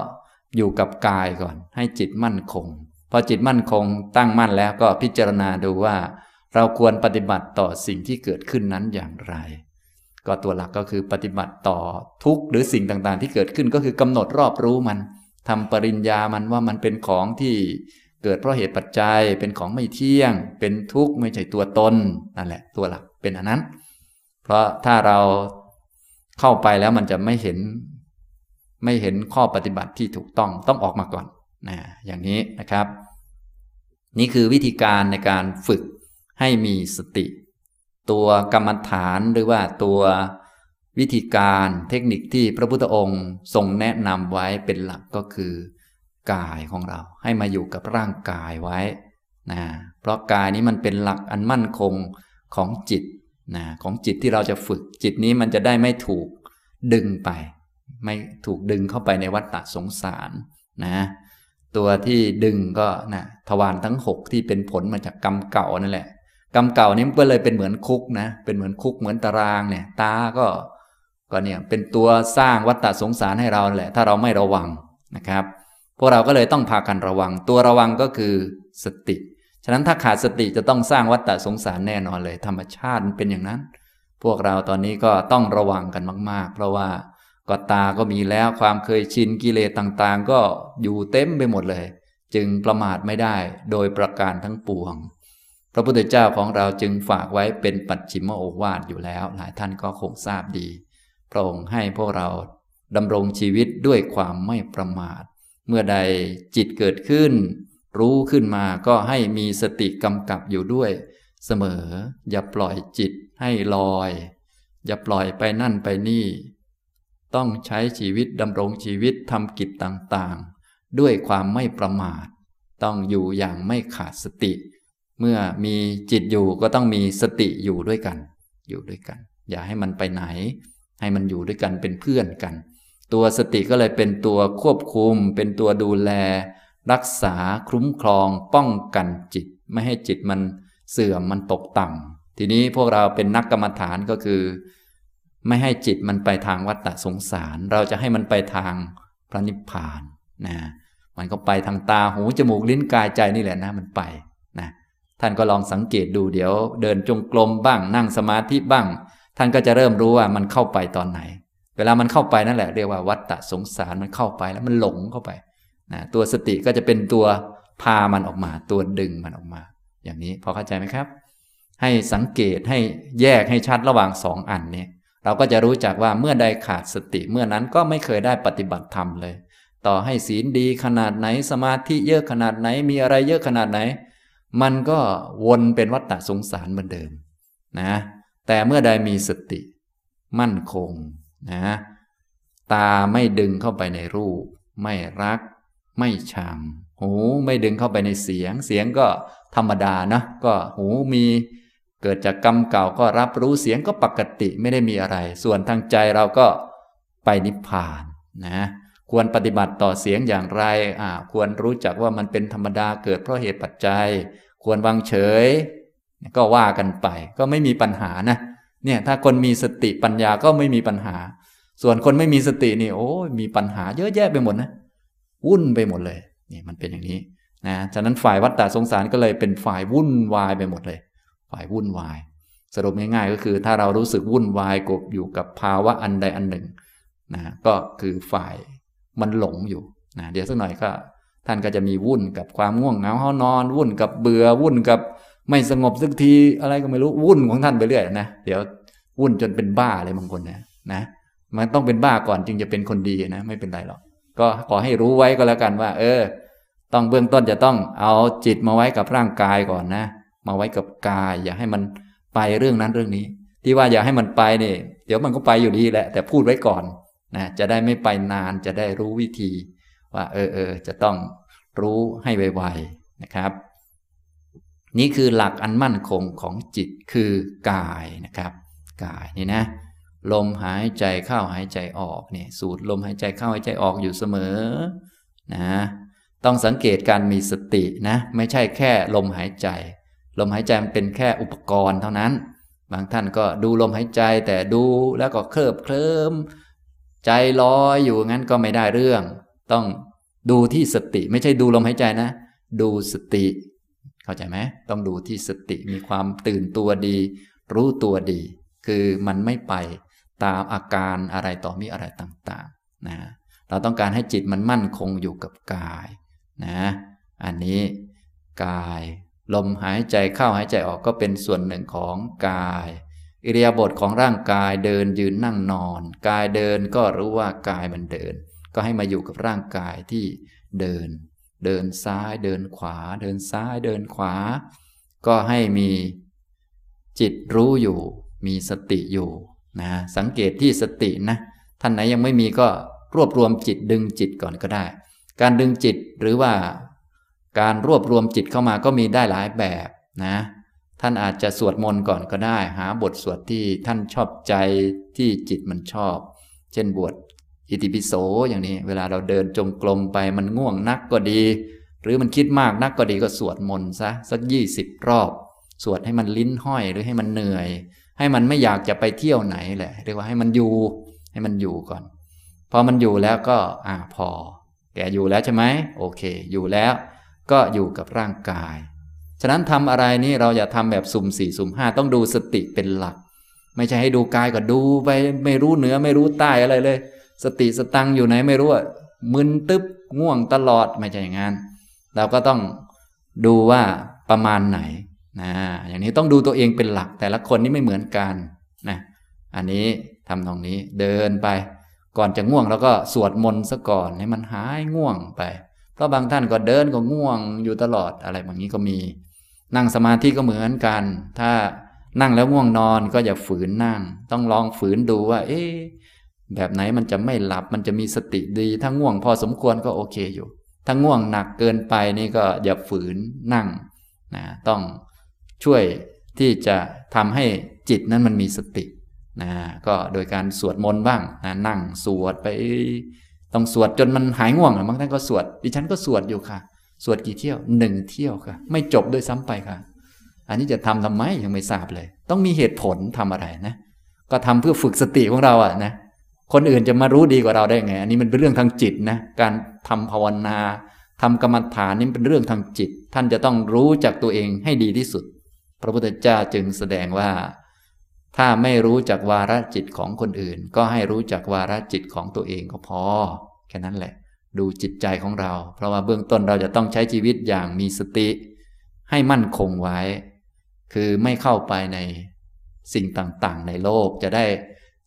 อยู่กับกายก่อน ให้จิตมั่นคง พอจิตมั่นคงตั้งมั่นแล้วก็พิจารณาดูว่า เราควรปฏิบัติต่อสิ่งที่เกิดขึ้นนั้นอย่างไร ก็ตัวหลักก็คือปฏิบัติต่อทุกหรือสิ่งต่างๆ ที่เกิดขึ้นก็คือกำหนดรอบรู้มันทำปริญญามันว่ามันเป็นของที่เกิดเพราะเหตุปัจจัยเป็นของไม่เที่ยง เป็นทุกข์ไม่ใช่ตัวตนนั่นแหละ ตัวหลักเป็นอันนั้น เพราะถ้าเราเข้าไปแล้วมันจะไม่เห็น ไม่เห็นข้อปฏิบัติที่ถูกต้องต้องออกมาก่อนนะอย่างนี้นะครับ นี่คือวิธีการในการฝึกให้มีสติ ตัวกรรมฐานหรือว่าตัววิธีการเทคนิคที่พระพุทธองค์ทรงแนะนำไว้เป็นหลักก็คือกายของเราให้มาอยู่กับร่างกายไว้นะเพราะกายนี้มันเป็นหลักอันมั่นคงของจิตนะของจิตที่เราจะฝึกจิตนี้มันจะได้ไม่ถูกดึงไป ไม่ถูกดึงเข้าไปในวัฏฏะสงสารนะตัวที่ดึงก็นะทวารทั้งหกที่เป็นผลมาจากกรรมเก่านั่นแหละ กรรมเก่านี้ก็เลยเป็นเหมือนคุกนะ เป็นเหมือนคุกเหมือนตารางเนี่ย ตาก็ก็เนี่ยเป็นตัวสร้างวัฏฏะสงสารให้เราแหละ ถ้าเราไม่ระวังนะครับ พวกเราก็เลยต้องพากันระวัง ตัวระวังก็คือสติ ฉะนั้นถ้าขาดสติจะต้องสร้างวัฏฏะสงสารแน่นอนเลย ธรรมชาติเป็นอย่างนั้น พวกเราตอนนี้ก็ต้องระวังกันมาก ๆ เพราะว่าก็ตาก็มีแล้วความเคยชินกิเลสต่างๆ ก็อยู่เต็มไปหมดเลย จึงประมาทไม่ได้โดยประการทั้งปวง พระพุทธเจ้าของเราจึงฝากไว้เป็นปัจฉิมโอวาทอยู่แล้ว หลายท่านก็คงทราบดี พระองค์ให้พวกเราดำรงชีวิตด้วยความไม่ประมาท เมื่อใดจิตเกิดขึ้น รู้ขึ้นมาก็ให้มีสติกำกับอยู่ด้วย เสมอ อย่าปล่อยจิตให้ลอย อย่าปล่อยไปนั่นไปนี่ ต้องใช้ชีวิตดำรงชีวิตทำกิจต่างๆ ด้วยความไม่ประมาท ต้องอยู่อย่างไม่ขาดสติ เมื่อมีจิตอยู่ก็ต้องมีสติอยู่ด้วยกัน อยู่ด้วยกัน อย่าให้มันไปไหน ให้มันอยู่ด้วยกันเป็นเพื่อนกัน ตัวสติก็เลยเป็นตัวควบคุม เป็นตัวดูแล รักษาคุ้มครอง ป้องกันจิต ไม่ให้จิตมันเสื่อมมันตกต่ำทีนี้พวกเราเป็นนักกรรมฐานก็คือ ไม่ให้จิตมันไปทางวัฏฏะสงสาร เราจะให้มันไปทางพระนิพพานนะมันก็ไปทางตาหูจมูกลิ้นกายใจนี่แหละนะมันไป ท่านก็ลองสังเกตดูเดี๋ยว เดินจงกรมบ้าง นั่งสมาธิบ้าง ท่านก็จะเริ่มรู้ว่ามันเข้าไปตอนไหน เวลามันเข้าไปนั่นแหละเรียกว่าวัฏฏะสงสารมันเข้าไปแล้วมันหลงเข้าไปนะตัวสติก็จะเป็นตัวพามันออกมา ตัวดึงมันออกมา อย่างนี้พอเข้าใจไหมครับ ให้สังเกตให้แยกให้ชัดระหว่างสองอันนี้เราก็จะรู้จักว่าเมื่อใดขาดสติเมื่อนั้นก็ไม่เคยได้ปฏิบัติธรรมเลย ต่อให้ศีลดีขนาดไหนสมาธิเยอะขนาดไหนมีอะไรเยอะขนาดไหน มันก็วนเป็นวัฏฏะสงสารเหมือนเดิมนะแต่เมื่อใดมีสติ มั่นคงนะตาไม่ดึงเข้าไปในรูป ไม่รัก ไม่ชัง หูไม่ดึงเข้าไปในเสียง เสียงก็ธรรมดานะก็หูมีเกิดจากกรรมเก่าก็รับรู้เสียงก็ปกติไม่ได้มีอะไร ส่วนทางใจเราก็ไปนิพพานนะ ควรปฏิบัติต่อเสียงอย่างไรอ่าควรรู้จักว่ามันเป็นธรรมดาเกิดเพราะเหตุปัจจัย ควรวางเฉย ก็ว่ากันไป ก็ไม่มีปัญหานะ เนี่ยถ้าคนมีสติปัญญาก็ไม่มีปัญหา ส่วนคนไม่มีสตินี่โอ้มีปัญหาเยอะแยะไปหมดนะวุ่นไปหมดเลยนี่มันเป็นอย่างนี้นะฉะนั้นฝ่ายวัฏฏะสงสารก็เลยเป็นฝ่ายวุ่นวายไปหมดเลย ฝ่ายวุ่นวาย สรุปง่ายๆก็คือ ถ้าเรารู้สึกวุ่นวายกบอยู่กับภาวะอันใดอันหนึ่งนะก็คือฝ่าย มันหลงอยู่นะเดี๋ยวสักหน่อยก็ท่านก็จะมีวุ่นกับความง่วงเหงาห้านอน วุ่นกับเบื่อวุ่นกับไม่สงบสักทีอะไรก็ไม่รู้วุ่นของท่านไปเรื่อยนะเดี๋ยววุ่นจนเป็นบ้าเลยบางคนนะนะมันต้องเป็นบ้าก่อนจึงจะเป็นคนดีนะ ไม่เป็นไรหรอกก็ขอให้รู้ไว้ก็แล้วกันว่า เออ ต้องเบื้องต้นจะต้องเอาจิตมาไว้กับร่างกายก่อนนะ มาไว้กับกาย อย่าให้มันไปเรื่องนั้นเรื่องนี้ ที่ว่าอย่าให้มันไปเนี่ยเดี๋ยวมันก็ไปอยู่ดีแหละ แต่พูดไว้ก่อน นะจะได้ไม่ไปนานจะได้รู้วิธี ว่าเออเออจะต้องรู้ให้ไวๆนะครับ นี่คือหลักอันมั่นคงของจิตคือกายนะครับ กายนี่นะลมหายใจเข้าหายใจออกเนี่ยสูดลมหายใจเข้าหายใจออกอยู่เสมอนะต้องสังเกตการมีสตินะไม่ใช่แค่ลมหายใจ ลมหายใจมันเป็นแค่อุปกรณ์เท่านั้น บางท่านก็ดูลมหายใจแต่ดูแล้วก็เคลิบเคลิ้ม ใจลอยอยู่งั้นก็ไม่ได้เรื่อง ต้องดูที่สติ ไม่ใช่ดูลมหายใจนะ ดูสติ เข้าใจไหมต้องดูที่สติมีความตื่นตัวดี รู้ตัวดี คือมันไม่ไปตามอาการอะไรต่อมีอะไรต่างๆนะเราต้องการให้จิตมันมั่นคงอยู่กับกายนะอันนี้กาย ลมหายใจเข้าหายใจออกก็เป็นส่วนหนึ่งของกาย อิริยาบถของร่างกายเดินยืนนั่งนอน กายเดินก็รู้ว่ากายมันเดิน ก็ให้มาอยู่กับร่างกายที่เดิน เดินซ้ายเดินขวา เดินซ้ายเดินขวา ก็ให้มีจิตรู้อยู่ มีสติอยู่นะสังเกตที่สตินะท่านไหนยังไม่มีก็รวบรวมจิตดึงจิตก่อนก็ได้ การดึงจิตหรือว่า การรวบรวมจิตเข้ามาก็มีได้หลายแบบนะ ท่านอาจจะสวดมนต์ก่อนก็ได้ หาบทสวดที่ท่านชอบใจที่จิตมันชอบ เช่นบวชอิติปิโสอย่างนี้ เวลาเราเดินจงกรมไปมันง่วงนักก็ดี หรือมันคิดมากนักก็ดีก็สวดมนต์ซะสักยี่สิบรอบ สวดให้มันลิ้นห้อยหรือให้มันเหนื่อย ให้มันไม่อยากจะไปเที่ยวไหนแหละเรียกว่าให้มันอยู่ ให้มันอยู่ก่อน พอมันอยู่แล้วก็อ่าพอ แกอยู่แล้วใช่ไหมโอเค อยู่แล้ว ก็อยู่กับร่างกาย ฉะนั้นทำอะไรนี่เราอย่าทำแบบสุ่มสี่สุ่มห้าต้องดูสติเป็นหลัก ไม่ใช่ให้ดูกายก็ดูไปไม่รู้เหนือไม่รู้ใต้อะไรเลย สติสตังอยู่ไหนไม่รู้มึนตึ๊บง่วงตลอดไม่ใช่อย่างนั้นเราก็ต้องดูว่าประมาณไหนนะอย่างนี้ต้องดูตัวเองเป็นหลัก แต่ละคนนี่ไม่เหมือนกันนะอันนี้ทำตรงนี้เดินไป ก่อนจะง่วงแล้วก็สวดมนต์ซะก่อนให้มันหายง่วงไป เพราะบางท่านก็เดินก็ง่วงอยู่ตลอดอะไรบางนี้ก็มี นั่งสมาธิก็เหมือนกัน ถ้านั่งแล้วง่วงนอนก็อย่าฝืนนั่ง ต้องลองฝืนดูว่า เอ๊ะแบบไหนมันจะไม่หลับมันจะมีสติดี ถ้าง่วงพอสมควรก็โอเคอยู่ ถ้าง่วงหนักเกินไปนี่ก็อย่าฝืนนั่งนะต้องช่วยที่จะทำให้จิตนั้นมันมีสตินะก็โดยการสวดมนต์บ้างนะนั่งสวดไปต้องสวดจนมันหายง่วงบางท่านก็สวด ดิฉันก็สวดอยู่ค่ะ สวดกี่เที่ยวหนึ่งเที่ยวค่ะ ไม่จบด้วยซ้ำไปค่ะ อันนี้จะทำทำไมยังไม่ทราบเลย ต้องมีเหตุผลทำอะไรนะ ก็ทำเพื่อฝึกสติของเราอะนะ คนอื่นจะมารู้ดีกว่าเราได้ไง อันนี้มันเป็นเรื่องทางจิตนะ การทำภาวนาทำกรรมฐานนี่เป็นเรื่องทางจิต ท่านจะต้องรู้จักตัวเองให้ดีที่สุด พระพุทธเจ้าจึงแสดงว่า ถ้าไม่รู้จักวาระจิตของคนอื่น ก็ให้รู้จักวาระจิตของตัวเองก็พอ แค่นั้นแหละ ดูจิตใจของเรา เพราะว่าเบื้องต้นเราจะต้องใช้ชีวิตอย่างมีสติ ให้มั่นคงไว้ คือไม่เข้าไปในสิ่งต่างๆ ในโลกจะได้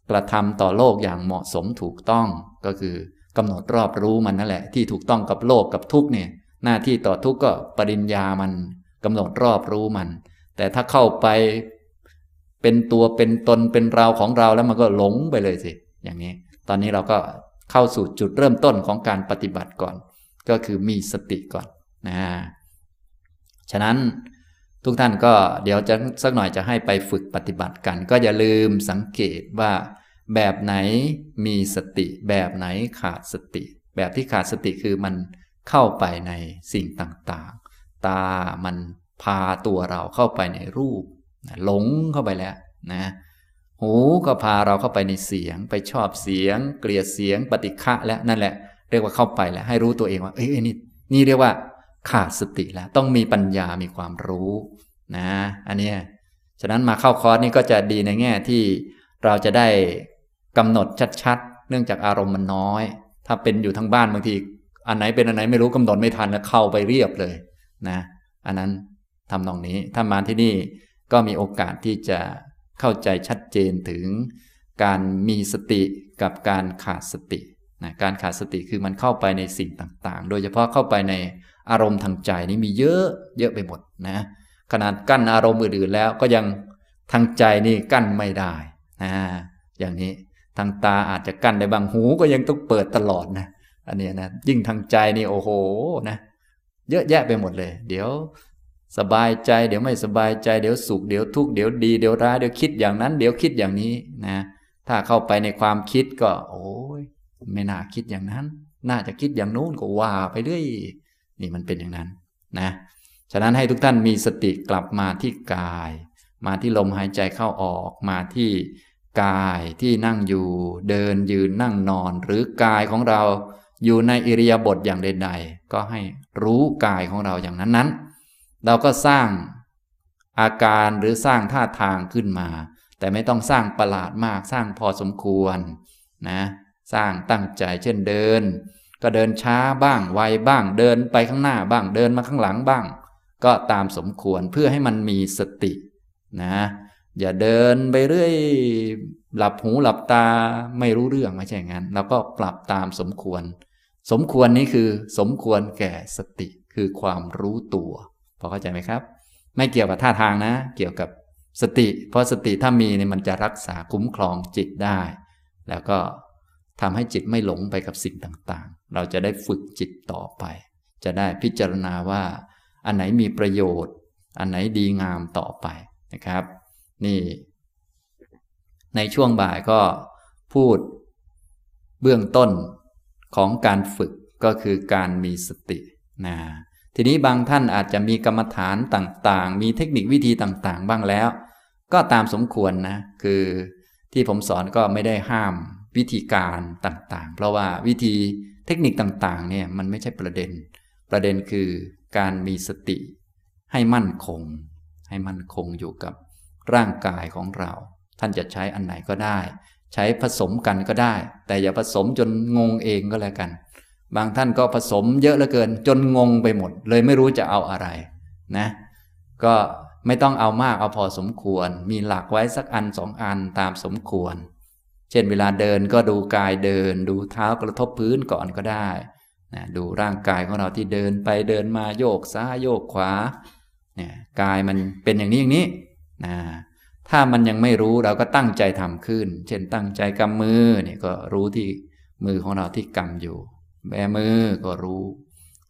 กระทำต่อโลกอย่างเหมาะสมถูกต้องก็คือกำหนดรอบรู้มันนั่นแหละ ที่ถูกต้องกับโลกกับทุกเนี่ย หน้าที่ต่อทุกก็ปริญญามันกำหนดรอบรู้มัน แต่ถ้าเข้าไปเป็นตัวเป็นตนเป็นเราของเราแล้วมันก็หลงไปเลยสิ อย่างนี้ ตอนนี้เราก็ เข้าสู่จุดเริ่มต้นของการปฏิบัติก่อน ก็คือมีสติก่อนนะฉะนั้นทุกท่านก็เดี๋ยวจะสักหน่อยจะให้ไปฝึกปฏิบัติกัน ก็อย่าลืมสังเกตว่า แบบไหนมีสติ แบบไหนขาดสติ แบบที่ขาดสติคือมันเข้าไปในสิ่งต่างๆ ตามันพาตัวเราเข้าไปในรูปหลงเข้าไปแล้วนะ หูก็พาเราเข้าไปในเสียง ไปชอบเสียง เกลียดเสียง ปฏิฆะแล้วนั่นแหละ เรียกว่าเข้าไปแล้วให้รู้ตัวเองว่า เอ้ยนี่นี่เรียกว่าขาดสติแล้ว ต้องมีปัญญามีความรู้นะ อันเนี้ยฉะนั้นมาเข้าคอร์สนี่ก็จะดีในแง่ที่เราจะได้กำหนดชัดๆ เนื่องจากอารมณ์มันน้อย ถ้าเป็นอยู่ทั้งบ้านบางที อันไหนเป็นอันไหนไม่รู้กำหนดไม่ทันแล้วเข้าไปเรียบเลยนะ อันนั้นทำตรงนี้ถ้ามาที่นี่ก็มีโอกาสที่จะ เข้าใจชัดเจนถึงการมีสติกับการขาดสตินะการขาดสติคือมันเข้าไปในสิ่งต่างๆ โดยเฉพาะเข้าไปในอารมณ์ทางใจนี่มีเยอะเยอะไปหมดนะขนาดกั้นอารมณ์อื่นๆแล้วก็ยังทางใจนี่กั้นไม่ได้นะอย่างนี้ทางตาอาจจะกั้นได้บางหูก็ยังต้องเปิดตลอดนะอันนี้นะยิ่งทางใจนี่โอ้โหนะเยอะแยะไปหมดเลย เดี๋ยว สบายใจ เดี๋ยวไม่สบายใจเดี๋ยวสุขเดี๋ยวทุกข์เดี๋ยวดีเดี๋ยวร้ายเดี๋ยวคิดอย่างนั้น เดี๋ยวคิดอย่างนี้นะ ถ้าเข้าไปในความคิดก็ โอ้ยไม่น่าคิดอย่างนั้น น่าจะคิดอย่างนู้นก็ว่าไปเรื่อยนี่มันเป็นอย่างนั้นนะ ฉะนั้นให้ทุกท่านมีสติกลับมาที่กาย มาที่ลมหายใจเข้าออกมาที่กายที่นั่งอยู่เดินยืนนั่งนอน หรือกายของเราอยู่ในอิริยาบถอย่างใดๆก็ให้รู้กายของเราอย่างนั้นๆ เราก็สร้างอาการหรือสร้างท่าทางขึ้นมา แต่ไม่ต้องสร้างประหลาดมากสร้างพอสมควรนะสร้างตั้งใจเช่นเดิน ก็เดินช้าบ้างไวบ้างเดินไปข้างหน้าบ้างเดินมาข้างหลังบ้าง ก็ตามสมควรเพื่อให้มันมีสตินะอย่าเดินไปเรื่อยหลับหูหลับตาไม่รู้เรื่องไม่ใช่งั้นเราก็ปรับตามสมควร สมควรนี้คือสมควรแก่สติคือความรู้ตัว พอเข้าใจไหมครับ ไม่เกี่ยวกับท่าทางนะ เกี่ยวกับสติ เพราะสติถ้ามีเนี่ยมันจะรักษาคุ้มครองจิตได้ แล้วก็ทำให้จิตไม่หลงไปกับสิ่งต่างๆ เราจะได้ฝึกจิตต่อไป จะได้พิจารณาว่า อันไหนมีประโยชน์ อันไหนดีงามต่อไปนะครับ นี่ ในช่วงบ่ายก็พูดเบื้องต้นของการฝึกก็คือการมีสตินะ ทีนี้บางท่านอาจจะมีกรรมฐานต่างๆ มีเทคนิควิธีต่างๆ บ้างแล้ว ก็ตามสมควรนะ คือที่ผมสอนก็ไม่ได้ห้ามวิธีการต่างๆ เพราะว่าวิธีเทคนิคต่างๆ เนี่ยมันไม่ใช่ประเด็น ประเด็นคือการมีสติให้มั่นคง ให้มั่นคงอยู่กับร่างกายของเรา ท่านจะใช้อันไหนก็ได้ ใช้ผสมกันก็ได้ แต่อย่าผสมจนงงเองก็แล้วกัน บางท่านก็ผสมเยอะเหลือเกิน จนงงไปหมด เลยไม่รู้จะเอาอะไรนะ ก็ไม่ต้องเอามากเอาพอสมควร มีหลักไว้สักอันสองอันตามสมควร เช่นเวลาเดินก็ดูกายเดิน ดูเท้ากระทบพื้นก่อนก็ได้นะดูร่างกายของเราที่เดินไปเดินมาโยกซ้ายโยกขวาเนี่ยกายมันเป็นอย่างนี้อย่างนี้นะถ้ามันยังไม่รู้เราก็ตั้งใจทำขึ้น เช่นตั้งใจกำมือเนี่ยก็รู้ที่มือของเราที่กำอยู่ แบมือก็รู้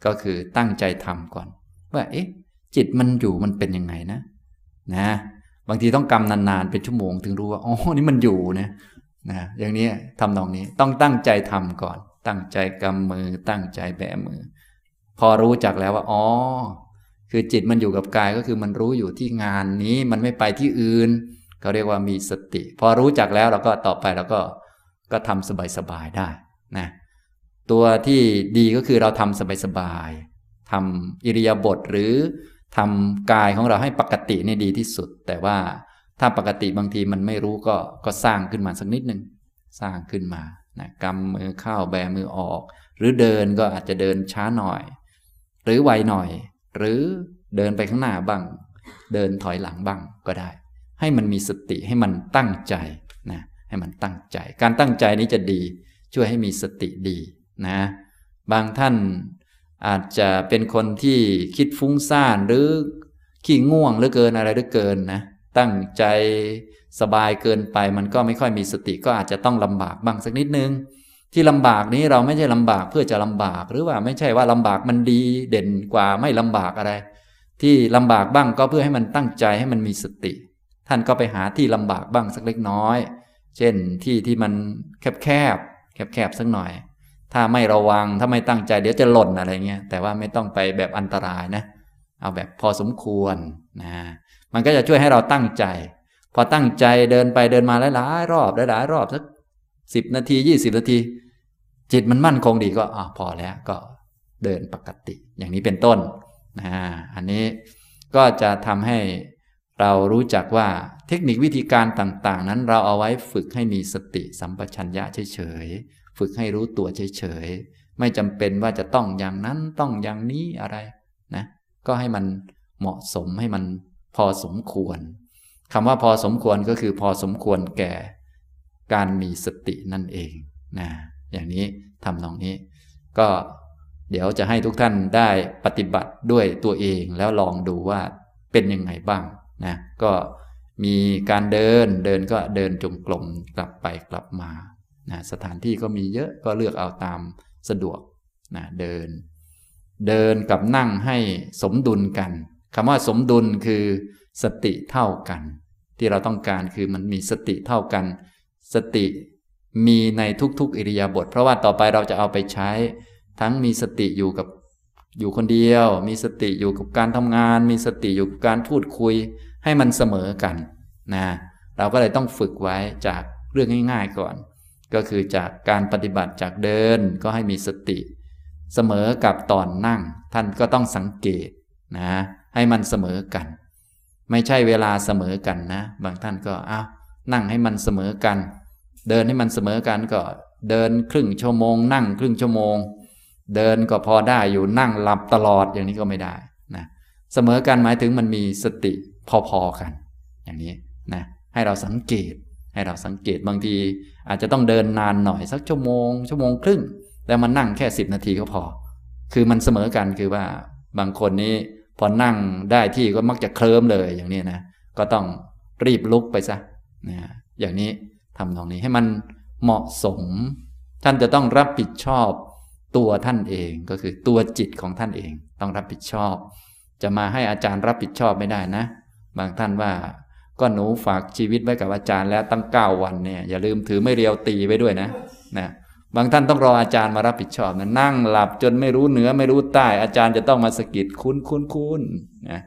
ก็คือตั้งใจทำก่อน ว่า เอ๊ะ จิตมันอยู่มันเป็นยังไงนะ นะ บางทีต้องกำนานๆเป็นชั่วโมงถึงรู้ว่าอ๋อนี่มันอยู่นะนะ อย่างนี้ทำนองนี้ต้องตั้งใจทำก่อน ตั้งใจกำมือ ตั้งใจแบมือ พอรู้จักแล้วว่า อ๋อ คือจิตมันอยู่กับกายก็คือมันรู้อยู่ที่งานนี้มันไม่ไปที่อื่นเขาเรียกว่ามีสติ พอรู้จักแล้วเราก็ต่อไปเราก็ก็ทำสบายๆได้นะ ตัวที่ดีก็คือเราทำสบายๆทำอิริยาบถหรือทำกายของเราให้ปกตินี่ดีที่สุด แต่ว่าถ้าปกติบางทีมันไม่รู้ก็ก็สร้างขึ้นมาสักนิดหนึ่งสร้างขึ้นมานะกำมือเข้าแบมือออก หรือเดินก็อาจจะเดินช้าหน่อย หรือไวหน่อย หรือเดินไปข้างหน้าบ้าง เดินถอยหลังบ้างก็ได้ ให้มันมีสติให้มันตั้งใจนะให้มันตั้งใจ การตั้งใจนี้จะดี ช่วยให้มีสติดี นะบางท่านอาจจะเป็นคนที่คิดฟุ้งซ่านหรือขี้ง่วงหรือเกินอะไรหรือเกินนะตั้งใจสบายเกินไปมันก็ไม่ค่อยมีสติก็อาจจะต้องลำบากบ้างสักนิดนึง ที่ลำบากนี้เราไม่ใช่ลำบากเพื่อจะลำบาก หรือว่าไม่ใช่ว่าลำบากมันดีเด่นกว่าไม่ลำบากอะไร ที่ลำบากบ้างก็เพื่อให้มันตั้งใจให้มันมีสติ ท่านก็ไปหาที่ลำบากบ้างสักเล็กน้อย เช่นที่ที่มันแคบแคบแคบแคบสักหน่อย ถ้าไม่ระวังถ้าไม่ตั้งใจเดี๋ยวจะหล่นอะไรเงี้ยแต่ว่าไม่ต้องไปแบบอันตรายนะเอาแบบพอสมควรนะมันก็จะช่วยให้เราตั้งใจ พอตั้งใจเดินไปเดินมาหลายๆรอบหลายๆรอบสักสิบนาทียี่สิบนาที จิตมันมั่นคงดีก็อพอแล้วก็เดินปกติอย่างนี้เป็นต้นนะอันนี้ก็จะทำให้เรารู้จักว่าเทคนิควิธีการต่าง ๆ นั้นเราเอาไว้ฝึกให้มีสติสัมปชัญญะเฉยๆ ฝึกให้รู้ตัวเฉยๆ ไม่จำเป็นว่าจะต้องอย่างนั้นต้องอย่างนี้อะไรนะ ก็ให้มันเหมาะสมให้มันพอสมควรคำว่าพอสมควรก็คือพอสมควรแก่การมีสตินั่นเองนะอย่างนี้ทำนองนี้ ก็เดี๋ยวจะให้ทุกท่านได้ปฏิบัติด้วยตัวเองแล้วลองดูว่าเป็นยังไงบ้างนะก็มีการเดินเดินก็เดินจงกรมกลับไปกลับมา นะสถานที่ก็มีเยอะก็เลือกเอาตามสะดวกนะเดิน เดินกับนั่งให้สมดุลกันคำว่าสมดุลคือสติเท่ากัน ที่เราต้องการคือมันมีสติเท่ากัน สติมีในทุกๆ อิริยาบถเพราะว่าต่อไปเราจะเอาไปใช้ ทั้งมีสติอยู่กับอยู่คนเดียว มีสติอยู่กับการทำงาน มีสติอยู่กับการพูดคุย ให้มันเสมอกันนะเราก็เลยต้องฝึกไว้จากเรื่องง่าย ๆ ก่อน ก็คือจากการปฏิบัติจากเดินก็ให้มีสติ เสมอกับตอนนั่ง ท่านก็ต้องสังเกตนะให้มันเสมอกัน ไม่ใช่เวลาเสมอกันนะ บางท่านก็อ้าวนั่งให้มันเสมอกัน เดินให้มันเสมอกันก็เดินครึ่งชั่วโมง นั่งครึ่งชั่วโมง เดินก็พอได้อยู่นั่งหลับตลอดอย่างนี้ก็ไม่ได้นะเสมอกันหมายถึงมันมีสติพอๆกัน อย่างนี้นะให้เราสังเกต ให้เราสังเกตบางที อาจจะต้องเดินนานหน่อยสักชั่วโมง ชั่วโมงครึ่ง แต่มันนั่งแค่สิบนาทีก็พอ คือมันเสมอกันคือว่าบางคนนี้พอนั่งได้ที่ก็มักจะเคลิ้มเลยอย่างนี้นะก็ต้องรีบลุกไปซะนะอย่างนี้ทำตรงนี้ให้มันเหมาะสม ท่านจะต้องรับผิดชอบตัวท่านเองก็คือตัวจิตของท่านเอง ต้องรับผิดชอบ จะมาให้อาจารย์รับผิดชอบไม่ได้นะ บางท่านว่า ก็หนูฝากชีวิตไว้กับอาจารย์แล้วตั้งเก้าวันเนี่ยอย่าลืมถือไม่เรียวตีไว้ด้วยนะนะบางท่านต้องรออาจารย์มารับผิดชอบนะนั่งหลับจนไม่รู้เหนือไม่รู้ใต้อาจารย์จะต้องมาสะกิดคุ้นคุ้นคุ้นนะ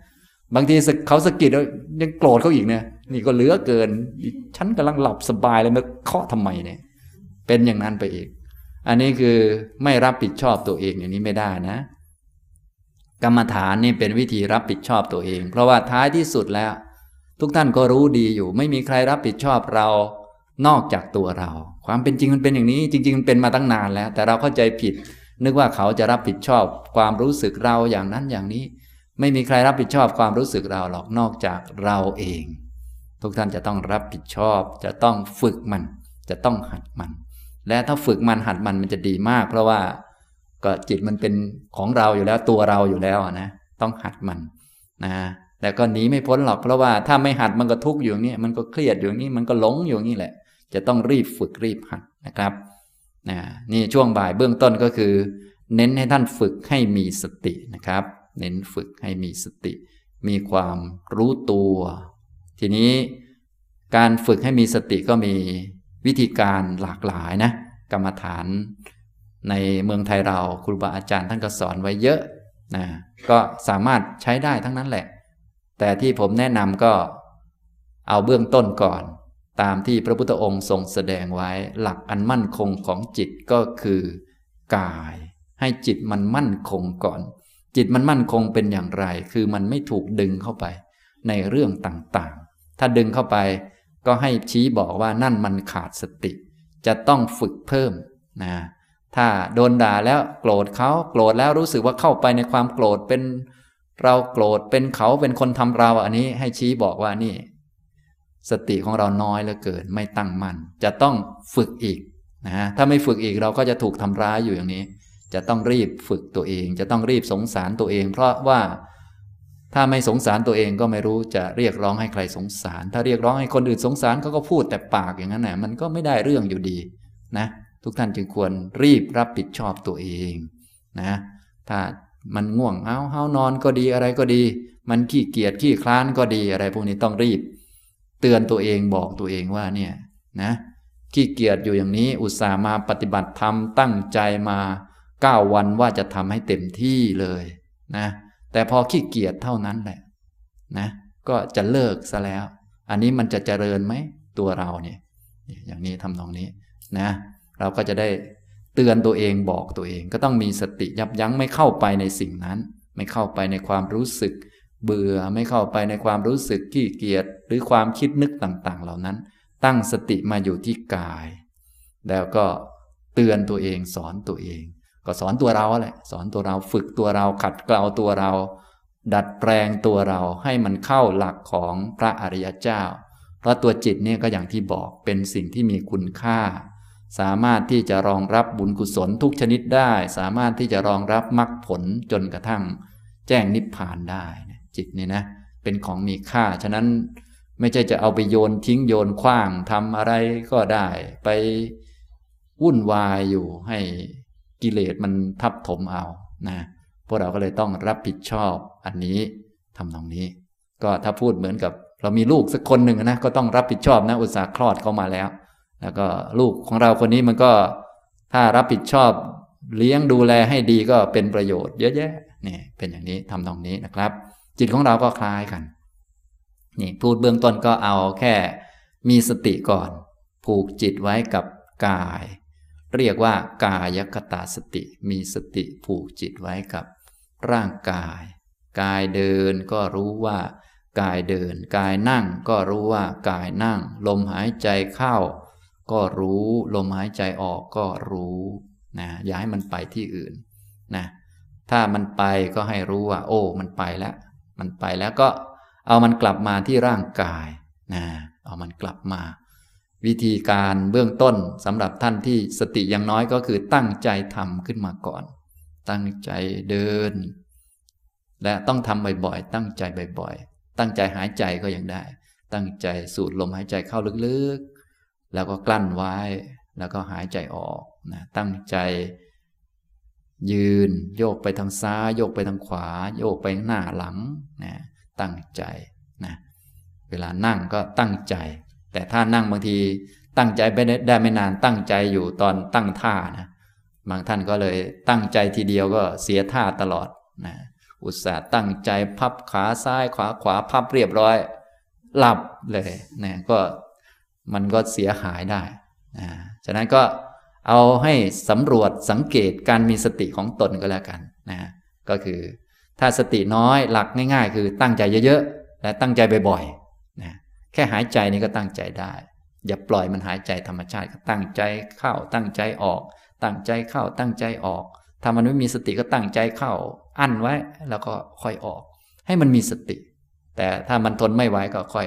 บางทีเขาสะกิดแล้วยังโกรธเขาอีกเนี่ยนี่ก็เหลือเกิน ฉันกำลังหลับสบายเลยมาเคาะทำไมเนี่ย เป็นอย่างนั้นไปอีก อันนี้คือไม่รับผิดชอบตัวเองอย่างนี้ไม่ได้นะ กรรมฐานนี่เป็นวิธีรับผิดชอบตัวเอง เพราะว่าท้ายที่สุดแล้ว ทุกท่านก็รู้ดีอยู่ ไม่มีใครรับผิดชอบเรา นอกจากตัวเรา ความเป็นจริงมันเป็นอย่างนี้ จริง ๆ มันเป็นมาตั้งนานแล้ว แต่เราเข้าใจผิด นึกว่าเขาจะรับผิดชอบ ความรู้สึกเราอย่างนั้นอย่างนี้ ไม่มีใครรับผิดชอบความรู้สึกเราหรอกนอกจากเราเอง ทุกท่านจะต้องรับผิดชอบ จะต้องฝึกมัน จะต้องหัดมัน และถ้าฝึกมันหัดมันมันจะดีมาก เพราะว่าก็จิตมันเป็นของเราอยู่แล้วตัวเราอยู่แล้วนะ ต้องหัดมันนะ แต่ก็หนีไม่พ้นหรอกเพราะว่าถ้าไม่หัดมันก็ทุกข์อยู่นี่มันก็เครียดอยู่นี่มันก็หลงอยู่นี่แหละ จะต้องรีบฝึกรีบหัดนะครับนะนี่ช่วงบ่ายเบื้องต้นก็คือ เน้นให้ท่านฝึกให้มีสตินะครับ เน้นฝึกให้มีสติ มีความรู้ตัว ทีนี้การฝึกให้มีสติก็มีวิธีการหลากหลายนะกรรมฐานในเมืองไทยเราครูบาอาจารย์ท่านก็สอนไว้เยอะนะก็สามารถใช้ได้ทั้งนั้นแหละ แต่ที่ผมแนะนำก็เอาเบื้องต้นก่อน ตามที่พระพุทธองค์ทรงแสดงไว้หลักอันมั่นคงของจิตก็คือกาย ให้จิตมันมั่นคงก่อน จิตมันมั่นคงเป็นอย่างไร คือมันไม่ถูกดึงเข้าไป ในเรื่องต่างๆ ถ้าดึงเข้าไปก็ให้ชี้บอกว่านั่นมันขาดสติ จะต้องฝึกเพิ่มนะถ้าโดนด่าแล้วโกรธเขาโกรธแล้วรู้สึกว่าเข้าไปในความโกรธเป็น เราโกรธเป็นเขาเป็นคนทำเราอันนี้ให้ชี้บอกว่านี่ สติของเราน้อยเหลือเกินไม่ตั้งมัน่นจะต้องฝึกอีกนะถ้าไม่ฝึกอีกเราก็จะถูกทำร้ายอยู่อย่างนี้ จะต้องรีบฝึกตัวเอง จะต้องรีบสงสารตัวเอง เพราะว่าถ้าไม่สงสารตัวเองก็ไม่รู้จะเรียกร้องให้ใครสงสาร ถ้าเรียกร้องให้คนอื่นสงสารเขาก็พูดแต่ปากอย่างนั้นแหละมันก็ไม่ได้เรื่องอยู่ดีนะ ทุกท่านจึงควรรีบรับผิดชอบตัวเองนะ ถ้า มันง่วงเอาเฮานอนก็ดีอะไรก็ดี มันขี้เกียจขี้คลานก็ดีอะไรพวกนี้ต้องรีบ เตือนตัวเองบอกตัวเองว่าเนี่ยนะขี้เกียจอยู่อย่างนี้อุตส่าห์มาปฏิบัติธรรมตั้งใจมาเก้าวันว่าจะทำให้เต็มที่เลยนะแต่พอขี้เกียจเท่านั้นแหละนะก็จะเลิกซะแล้ว อันนี้มันจะเจริญไหมตัวเราเนี่ยอย่างนี้ทำนองนี้นะ เราก็จะได้ เตือนตัวเองบอกตัวเอง ก็ต้องมีสติยับยั้งไม่เข้าไปในสิ่งนั้น ไม่เข้าไปในความรู้สึก เบื่อไม่เข้าไปในความรู้สึกขี้เกียจหรือความคิดนึกต่างๆ เหล่านั้น ตั้งสติมาอยู่ที่กาย แล้วก็เตือนตัวเองสอนตัวเอง ก็สอนตัวเราแหละสอนตัวเราฝึกตัวเราขัดเกลาตัวเรา ดัดแปลงตัวเราให้มันเข้าหลักของพระอริยเจ้า เพราะตัวจิตเนี่ยก็อย่างที่บอกเป็นสิ่งที่มีคุณค่า สามารถที่จะรองรับบุญกุศลทุกชนิดได้ สามารถที่จะรองรับมรรคผลจนกระทั่ง แจ้งนิพพานได้ จิตนี่นะ เป็นของมีค่า ฉะนั้นไม่ใช่จะเอาไปโยนทิ้งโยนคว้างทำอะไรก็ได้ ไปวุ่นวายอยู่ให้กิเลสมันทับถมเอานะพวกเราก็เลยต้องรับผิดชอบอันนี้ทำตรงนี้ ก็ถ้าพูดเหมือนกับ เรามีลูกสักคนหนึ่งนะก็ต้องรับผิดชอบนะอุตสาห์คลอดเขามาแล้ว แล้วก็ลูกของเราคนนี้มันก็ถ้ารับผิดชอบเลี้ยงดูแลให้ดีก็เป็นประโยชน์เยอะแยะนี่เป็นอย่างนี้ทำตรงนี้นะครับ จิตของเราก็คล้ายกัน นี่พูดเบื้องต้นก็เอาแค่มีสติก่อน ผูกจิตไว้กับกาย เรียกว่ากายคตาสติ มีสติผูกจิตไว้กับร่างกาย กายเดินก็รู้ว่ากายเดิน กายนั่งก็รู้ว่ากายนั่ง ลมหายใจเข้า ก็รู้ลมหายใจออกก็รู้นะอย่าให้มันไปที่อื่นนะถ้ามันไปก็ให้รู้ว่า โอ้ มันไปแล้ว มันไปแล้วก็เอามันกลับมาที่ร่างกายนะเอามันกลับมา วิธีการเบื้องต้นสำหรับท่านที่สติยังน้อยก็คือตั้งใจทำขึ้นมาก่อน ตั้งใจเดิน และต้องทำบ่อยๆตั้งใจบ่อยๆตั้งใจหายใจก็ยังได้ ตั้งใจสูดลมหายใจเข้าลึก แล้วก็กลั้นไว้ แล้วก็หายใจออกนะตั้งใจยืน โยกไปทางซ้าย โยกไปทางขวา โยกไปหน้าหลังนะตั้งใจนะเวลานั่งก็ตั้งใจ แต่ถ้านั่งบางทีตั้งใจไปได้ไม่นานตั้งใจอยู่ตอนตั้งท่านะบางท่านก็เลยตั้งใจทีเดียวก็เสียท่าตลอดนะอุตส่าห์ตั้งใจพับขาซ้ายขวาขวาพับเรียบร้อย หลับเลยนะก็ มันก็เสียหายได้นะฉะนั้นก็เอาให้สำรวจสังเกตการมีสติของตนก็แล้วกันนะก็คือ ถ้าสติน้อยหลักง่ายๆ คือตั้งใจเยอะๆ และตั้งใจบ่อยๆนะแค่หายใจนี่ก็ตั้งใจได้ อย่าปล่อยมันหายใจธรรมชาติก็ตั้งใจเข้าตั้งใจออก ตั้งใจเข้าตั้งใจออก ถ้ามันไม่มีสติก็ตั้งใจเข้า อั้นไว้แล้วก็ค่อยออก ให้มันมีสติ แต่ถ้ามันทนไม่ไหวก็ค่อย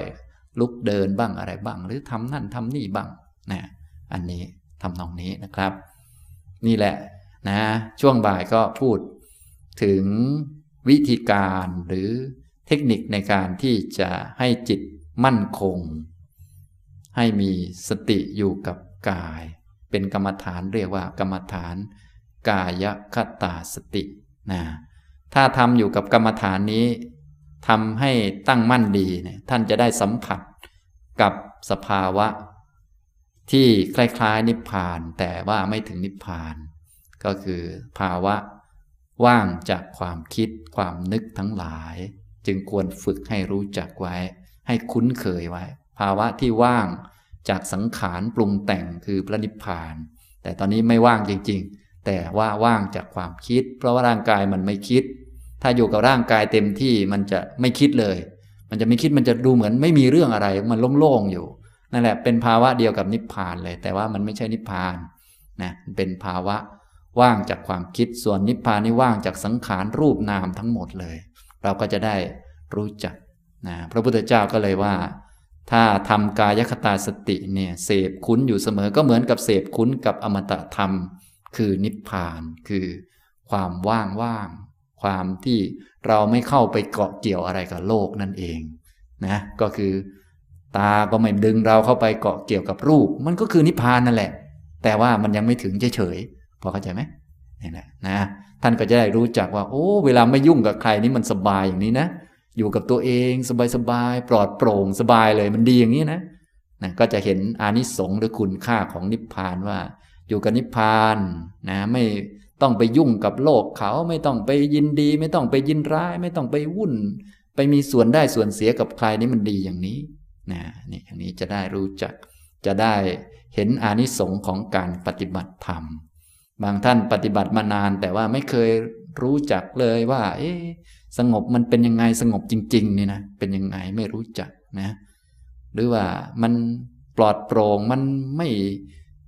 ลุกเดินบ้างอะไรบ้าง หรือทำนั่นทำนี่บ้างนะอันนี้ทำนองนี้นะครับ นี่แหละนะช่วงบ่ายก็พูดถึงวิธีการหรือเทคนิคในการที่จะให้จิตมั่นคง ให้มีสติอยู่กับกาย เป็นกรรมฐานเรียกว่ากรรมฐาน กายคตาสตินะถ้าทำอยู่กับกรรมฐานนี้ทำให้ตั้งมั่นดีเนี่ยท่านจะได้สัมผัส กับสภาวะ ที่คล้ายๆนิพพานแต่ว่าไม่ถึงนิพพาน ก็คือภาวะ ว่างจากความคิดความนึกทั้งหลาย จึงควรฝึกให้รู้จักไว้ ให้คุ้นเคยไว้ ภาวะที่ว่างจากสังขารปรุงแต่งคือพระนิพพาน แต่ตอนนี้ไม่ว่างจริง ๆ แต่ว่าว่างจากความคิด เพราะว่าร่างกายมันไม่คิด ถ้าอยู่กับร่างกายเต็มที่มันจะไม่คิดเลย มันจะไม่คิดมันจะดูเหมือนไม่มีเรื่องอะไร มันโล่งๆอยู่ นั่นแหละเป็นภาวะเดียวกับนิพพานเลย แต่ว่ามันไม่ใช่นิพพานนะเป็นภาวะว่างจากความคิดส่วนนิพพานนี่ว่างจากสังขารรูปนามทั้งหมดเลย เราก็จะได้รู้จักนะพระพุทธเจ้าก็เลยว่า ถ้าทำกายคตาสติเนี่ยเสพคุ้นอยู่เสมอก็เหมือนกับเสพคุ้นกับอมตะธรรม คือนิพพานคือความว่างว่าง ความที่เราไม่เข้าไปเกาะเกี่ยวอะไรกับโลกนั่นเองนะก็คือตาก็ไม่ดึงเราเข้าไปเกาะเกี่ยวกับรูป มันก็คือนิพพานนั่นแหละ แต่ว่ามันยังไม่ถึงเฉยๆพอเข้าใจไหมนี่แหละนะท่านก็จะได้รู้จักว่า โอ้ เวลาไม่ยุ่งกับใครนี่มันสบายอย่างนี้นะ อยู่กับตัวเองสบายๆปลอดโปร่งสบายเลยมันดีอย่างนี้นะนะก็จะเห็นอานิสงส์หรือคุณค่าของนิพพานว่า อยู่กับนิพพานนะไม่ ต้องไปยุ่งกับโลกเขาไม่ต้องไปยินดี ไม่ต้องไปยินร้าย ไม่ต้องไปวุ่น ไปมีส่วนได้ส่วนเสียกับใครนี่มันดีอย่างนี้นะนี่อย่างนี้จะได้รู้จัก จะได้เห็นอานิสงส์ของการปฏิบัติธรรม บางท่านปฏิบัติมานานแต่ว่าไม่เคยรู้จักเลยว่า เอ๊สงบมันเป็นยังไงสงบจริงๆนี่นะเป็นยังไงไม่รู้จักนะ หรือว่ามันปลอดโปร่งมันไม่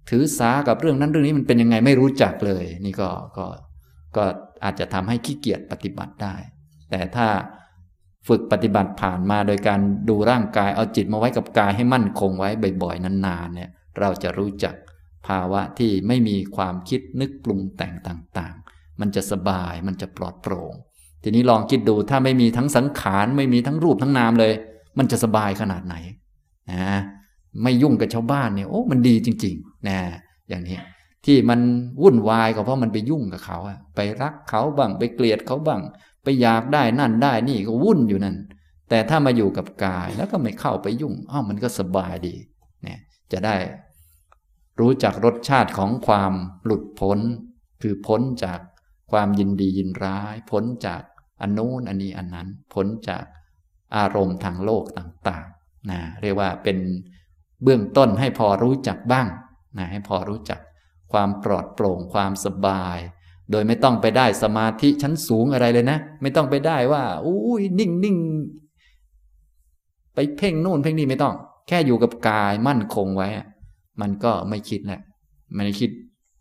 ถือสากับเรื่องนั้นเรื่องนี้มันเป็นยังไงไม่รู้จักเลย นี่ก็ก็ก็อาจจะทำให้ขี้เกียจปฏิบัติได้ แต่ถ้าฝึกปฏิบัติผ่านมาโดยการดูร่างกายเอาจิตมาไว้กับกายให้มั่นคงไว้บ่อยๆนานๆเนี่ยเราจะรู้จักภาวะที่ไม่มีความคิดนึกปรุงแต่งต่างๆ มันจะสบายมันจะปลอดโปร่ง ทีนี้ลองคิดดูถ้าไม่มีทั้งสังขารไม่มีทั้งรูปทั้งนามเลย มันจะสบายขนาดไหนนะไม่ยุ่งกับชาวบ้านเนี่ยโอ้มันดีจริง ๆ นะอย่างนี้ ที่มันวุ่นวายก็เพราะมันไปยุ่งกับเขาอะไปรักเขาบ้างไปเกลียดเขาบ้าง ไปอยากได้นั่นได้นี่ก็วุ่นอยู่นั่น แต่ถ้ามาอยู่กับกายแล้วก็ไม่เข้าไปยุ่งอ้าวมันก็สบายดีเนี่ยจะได้รู้จักรสชาติของความหลุดพ้น คือพ้นจากความยินดียินร้าย พ้นจากอันนู้นอันนี้อันนั้น พ้นจากอารมณ์ทางโลกต่างๆนะเรียกว่าเป็นเบื้องต้นให้พอรู้จักบ้าง นะให้พอรู้จักความปลอดโปร่งความสบาย โดยไม่ต้องไปได้สมาธิชั้นสูงอะไรเลยนะ ไม่ต้องไปได้ว่าอุ้ยนิ่งนิ่งไปเพ่งนู่นเพ่งนี่ไม่ต้อง แค่อยู่กับกายมั่นคงไว้ มันก็ไม่คิดแหละไม่คิด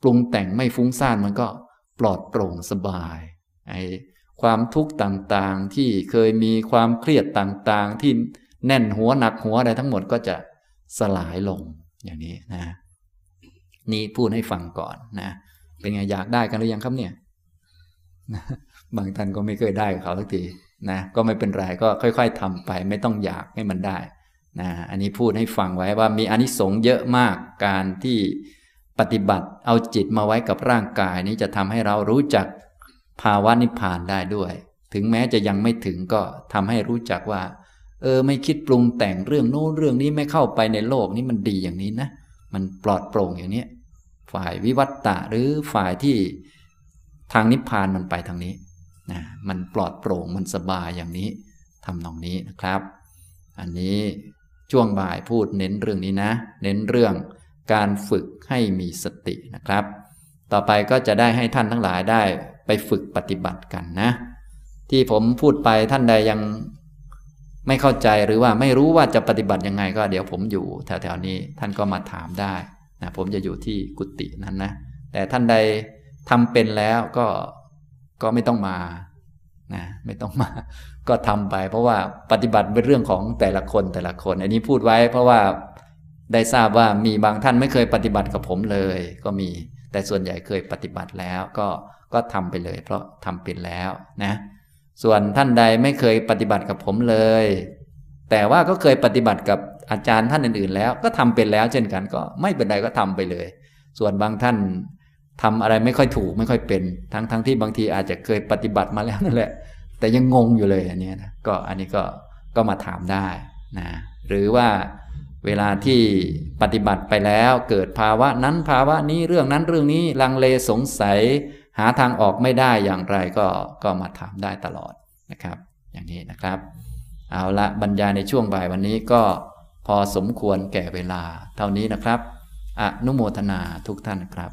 ปรุงแต่งไม่ฟุ้งซ่านมันก็ปลอดโปร่งสบายไอ้ความทุกข์ต่างๆ ที่เคยมีความเครียดต่างๆ ที่แน่นหัวหนักหัวอะไรทั้งหมดก็จะสลายลงอย่างนี้นะ นี่พูดให้ฟังก่อนนะเป็นไงอยากได้กันหรือยังครับเนี่ยบางท่านก็ไม่เคยได้เขาสักทีนะก็ไม่เป็นไรก็ค่อย ๆทำไป ไม่ต้องอยากให้มันได้นะอันนี้พูดให้ฟังไว้ว่ามีอนิสงส์เยอะมากการที่ปฏิบัติเอาจิตมาไว้กับร่างกายนี้จะทำให้เรารู้จักภาวะนิพพานได้ด้วย ถึงแม้จะยังไม่ถึงก็ทำให้รู้จักว่า เออ ไม่คิดปรุงแต่งเรื่องโน้นเรื่องนี้ไม่เข้าไปในโลกนี้มันดีอย่างนี้นะมันปลอดโปร่งอย่างนี้ ฝ่ายวิวัตตะหรือฝ่ายที่ทางนิพพานมันไปทางนี้นะมันปลอดโปร่งมันสบายอย่างนี้ทำนองนี้นะครับ อันนี้ช่วงบ่ายพูดเน้นเรื่องนี้นะ เน้นเรื่องการฝึกให้มีสตินะครับ ต่อไปก็จะได้ให้ท่านทั้งหลายได้ไปฝึกปฏิบัติกันนะ ที่ผมพูดไปท่านใดยังไม่เข้าใจหรือว่าไม่รู้ว่าจะปฏิบัติยังไงก็เดี๋ยวผมอยู่แถวๆนี้ท่านก็มาถามได้ นะผมจะอยู่ที่กุฏินั้นนะ แต่ท่านใดทำเป็นแล้วก็ก็ไม่ต้องมานะไม่ต้องมา ก็ทำไป เพราะว่าปฏิบัติเป็นเรื่องของแต่ละคนแต่ละคน อันนี้พูดไว้ เพราะว่าได้ทราบว่ามีบางท่านไม่เคยปฏิบัติกับผมเลย ก็มี แต่ส่วนใหญ่เคยปฏิบัติแล้ว ก็ก็ทำไปเลย เพราะทำเป็นแล้วนะ ส่วนท่านใดไม่เคยปฏิบัติกับผมเลย แต่ว่าก็เคยปฏิบัติกับ อาจารย์ท่านอื่นๆ แล้วก็ทำเป็นแล้ว เช่นกันก็ไม่เป็นไรก็ทำไปเลย ส่วนบางท่านทำอะไรไม่ค่อยถูกไม่ค่อยเป็น ทั้งทั้งที่บางทีอาจจะเคยปฏิบัติมาแล้วนั่นแหละ แต่ยังงงอยู่เลยอันนี้นะก็อันนี้ก็ก็มาถามได้นะหรือว่าเวลาที่ปฏิบัติไปแล้วเกิดภาวะนั้นภาวะนี้เรื่องนั้นเรื่องนี้ลังเลสงสัย หาทางออกไม่ได้อย่างไรก็ก็มาถามได้ตลอดนะครับ อย่างนี้นะครับ เอาละบรรยายในช่วงบ่ายวันนี้ก็ พอสมควรแก่เวลา เท่านี้นะครับ อนุโมทนาทุกท่านครับ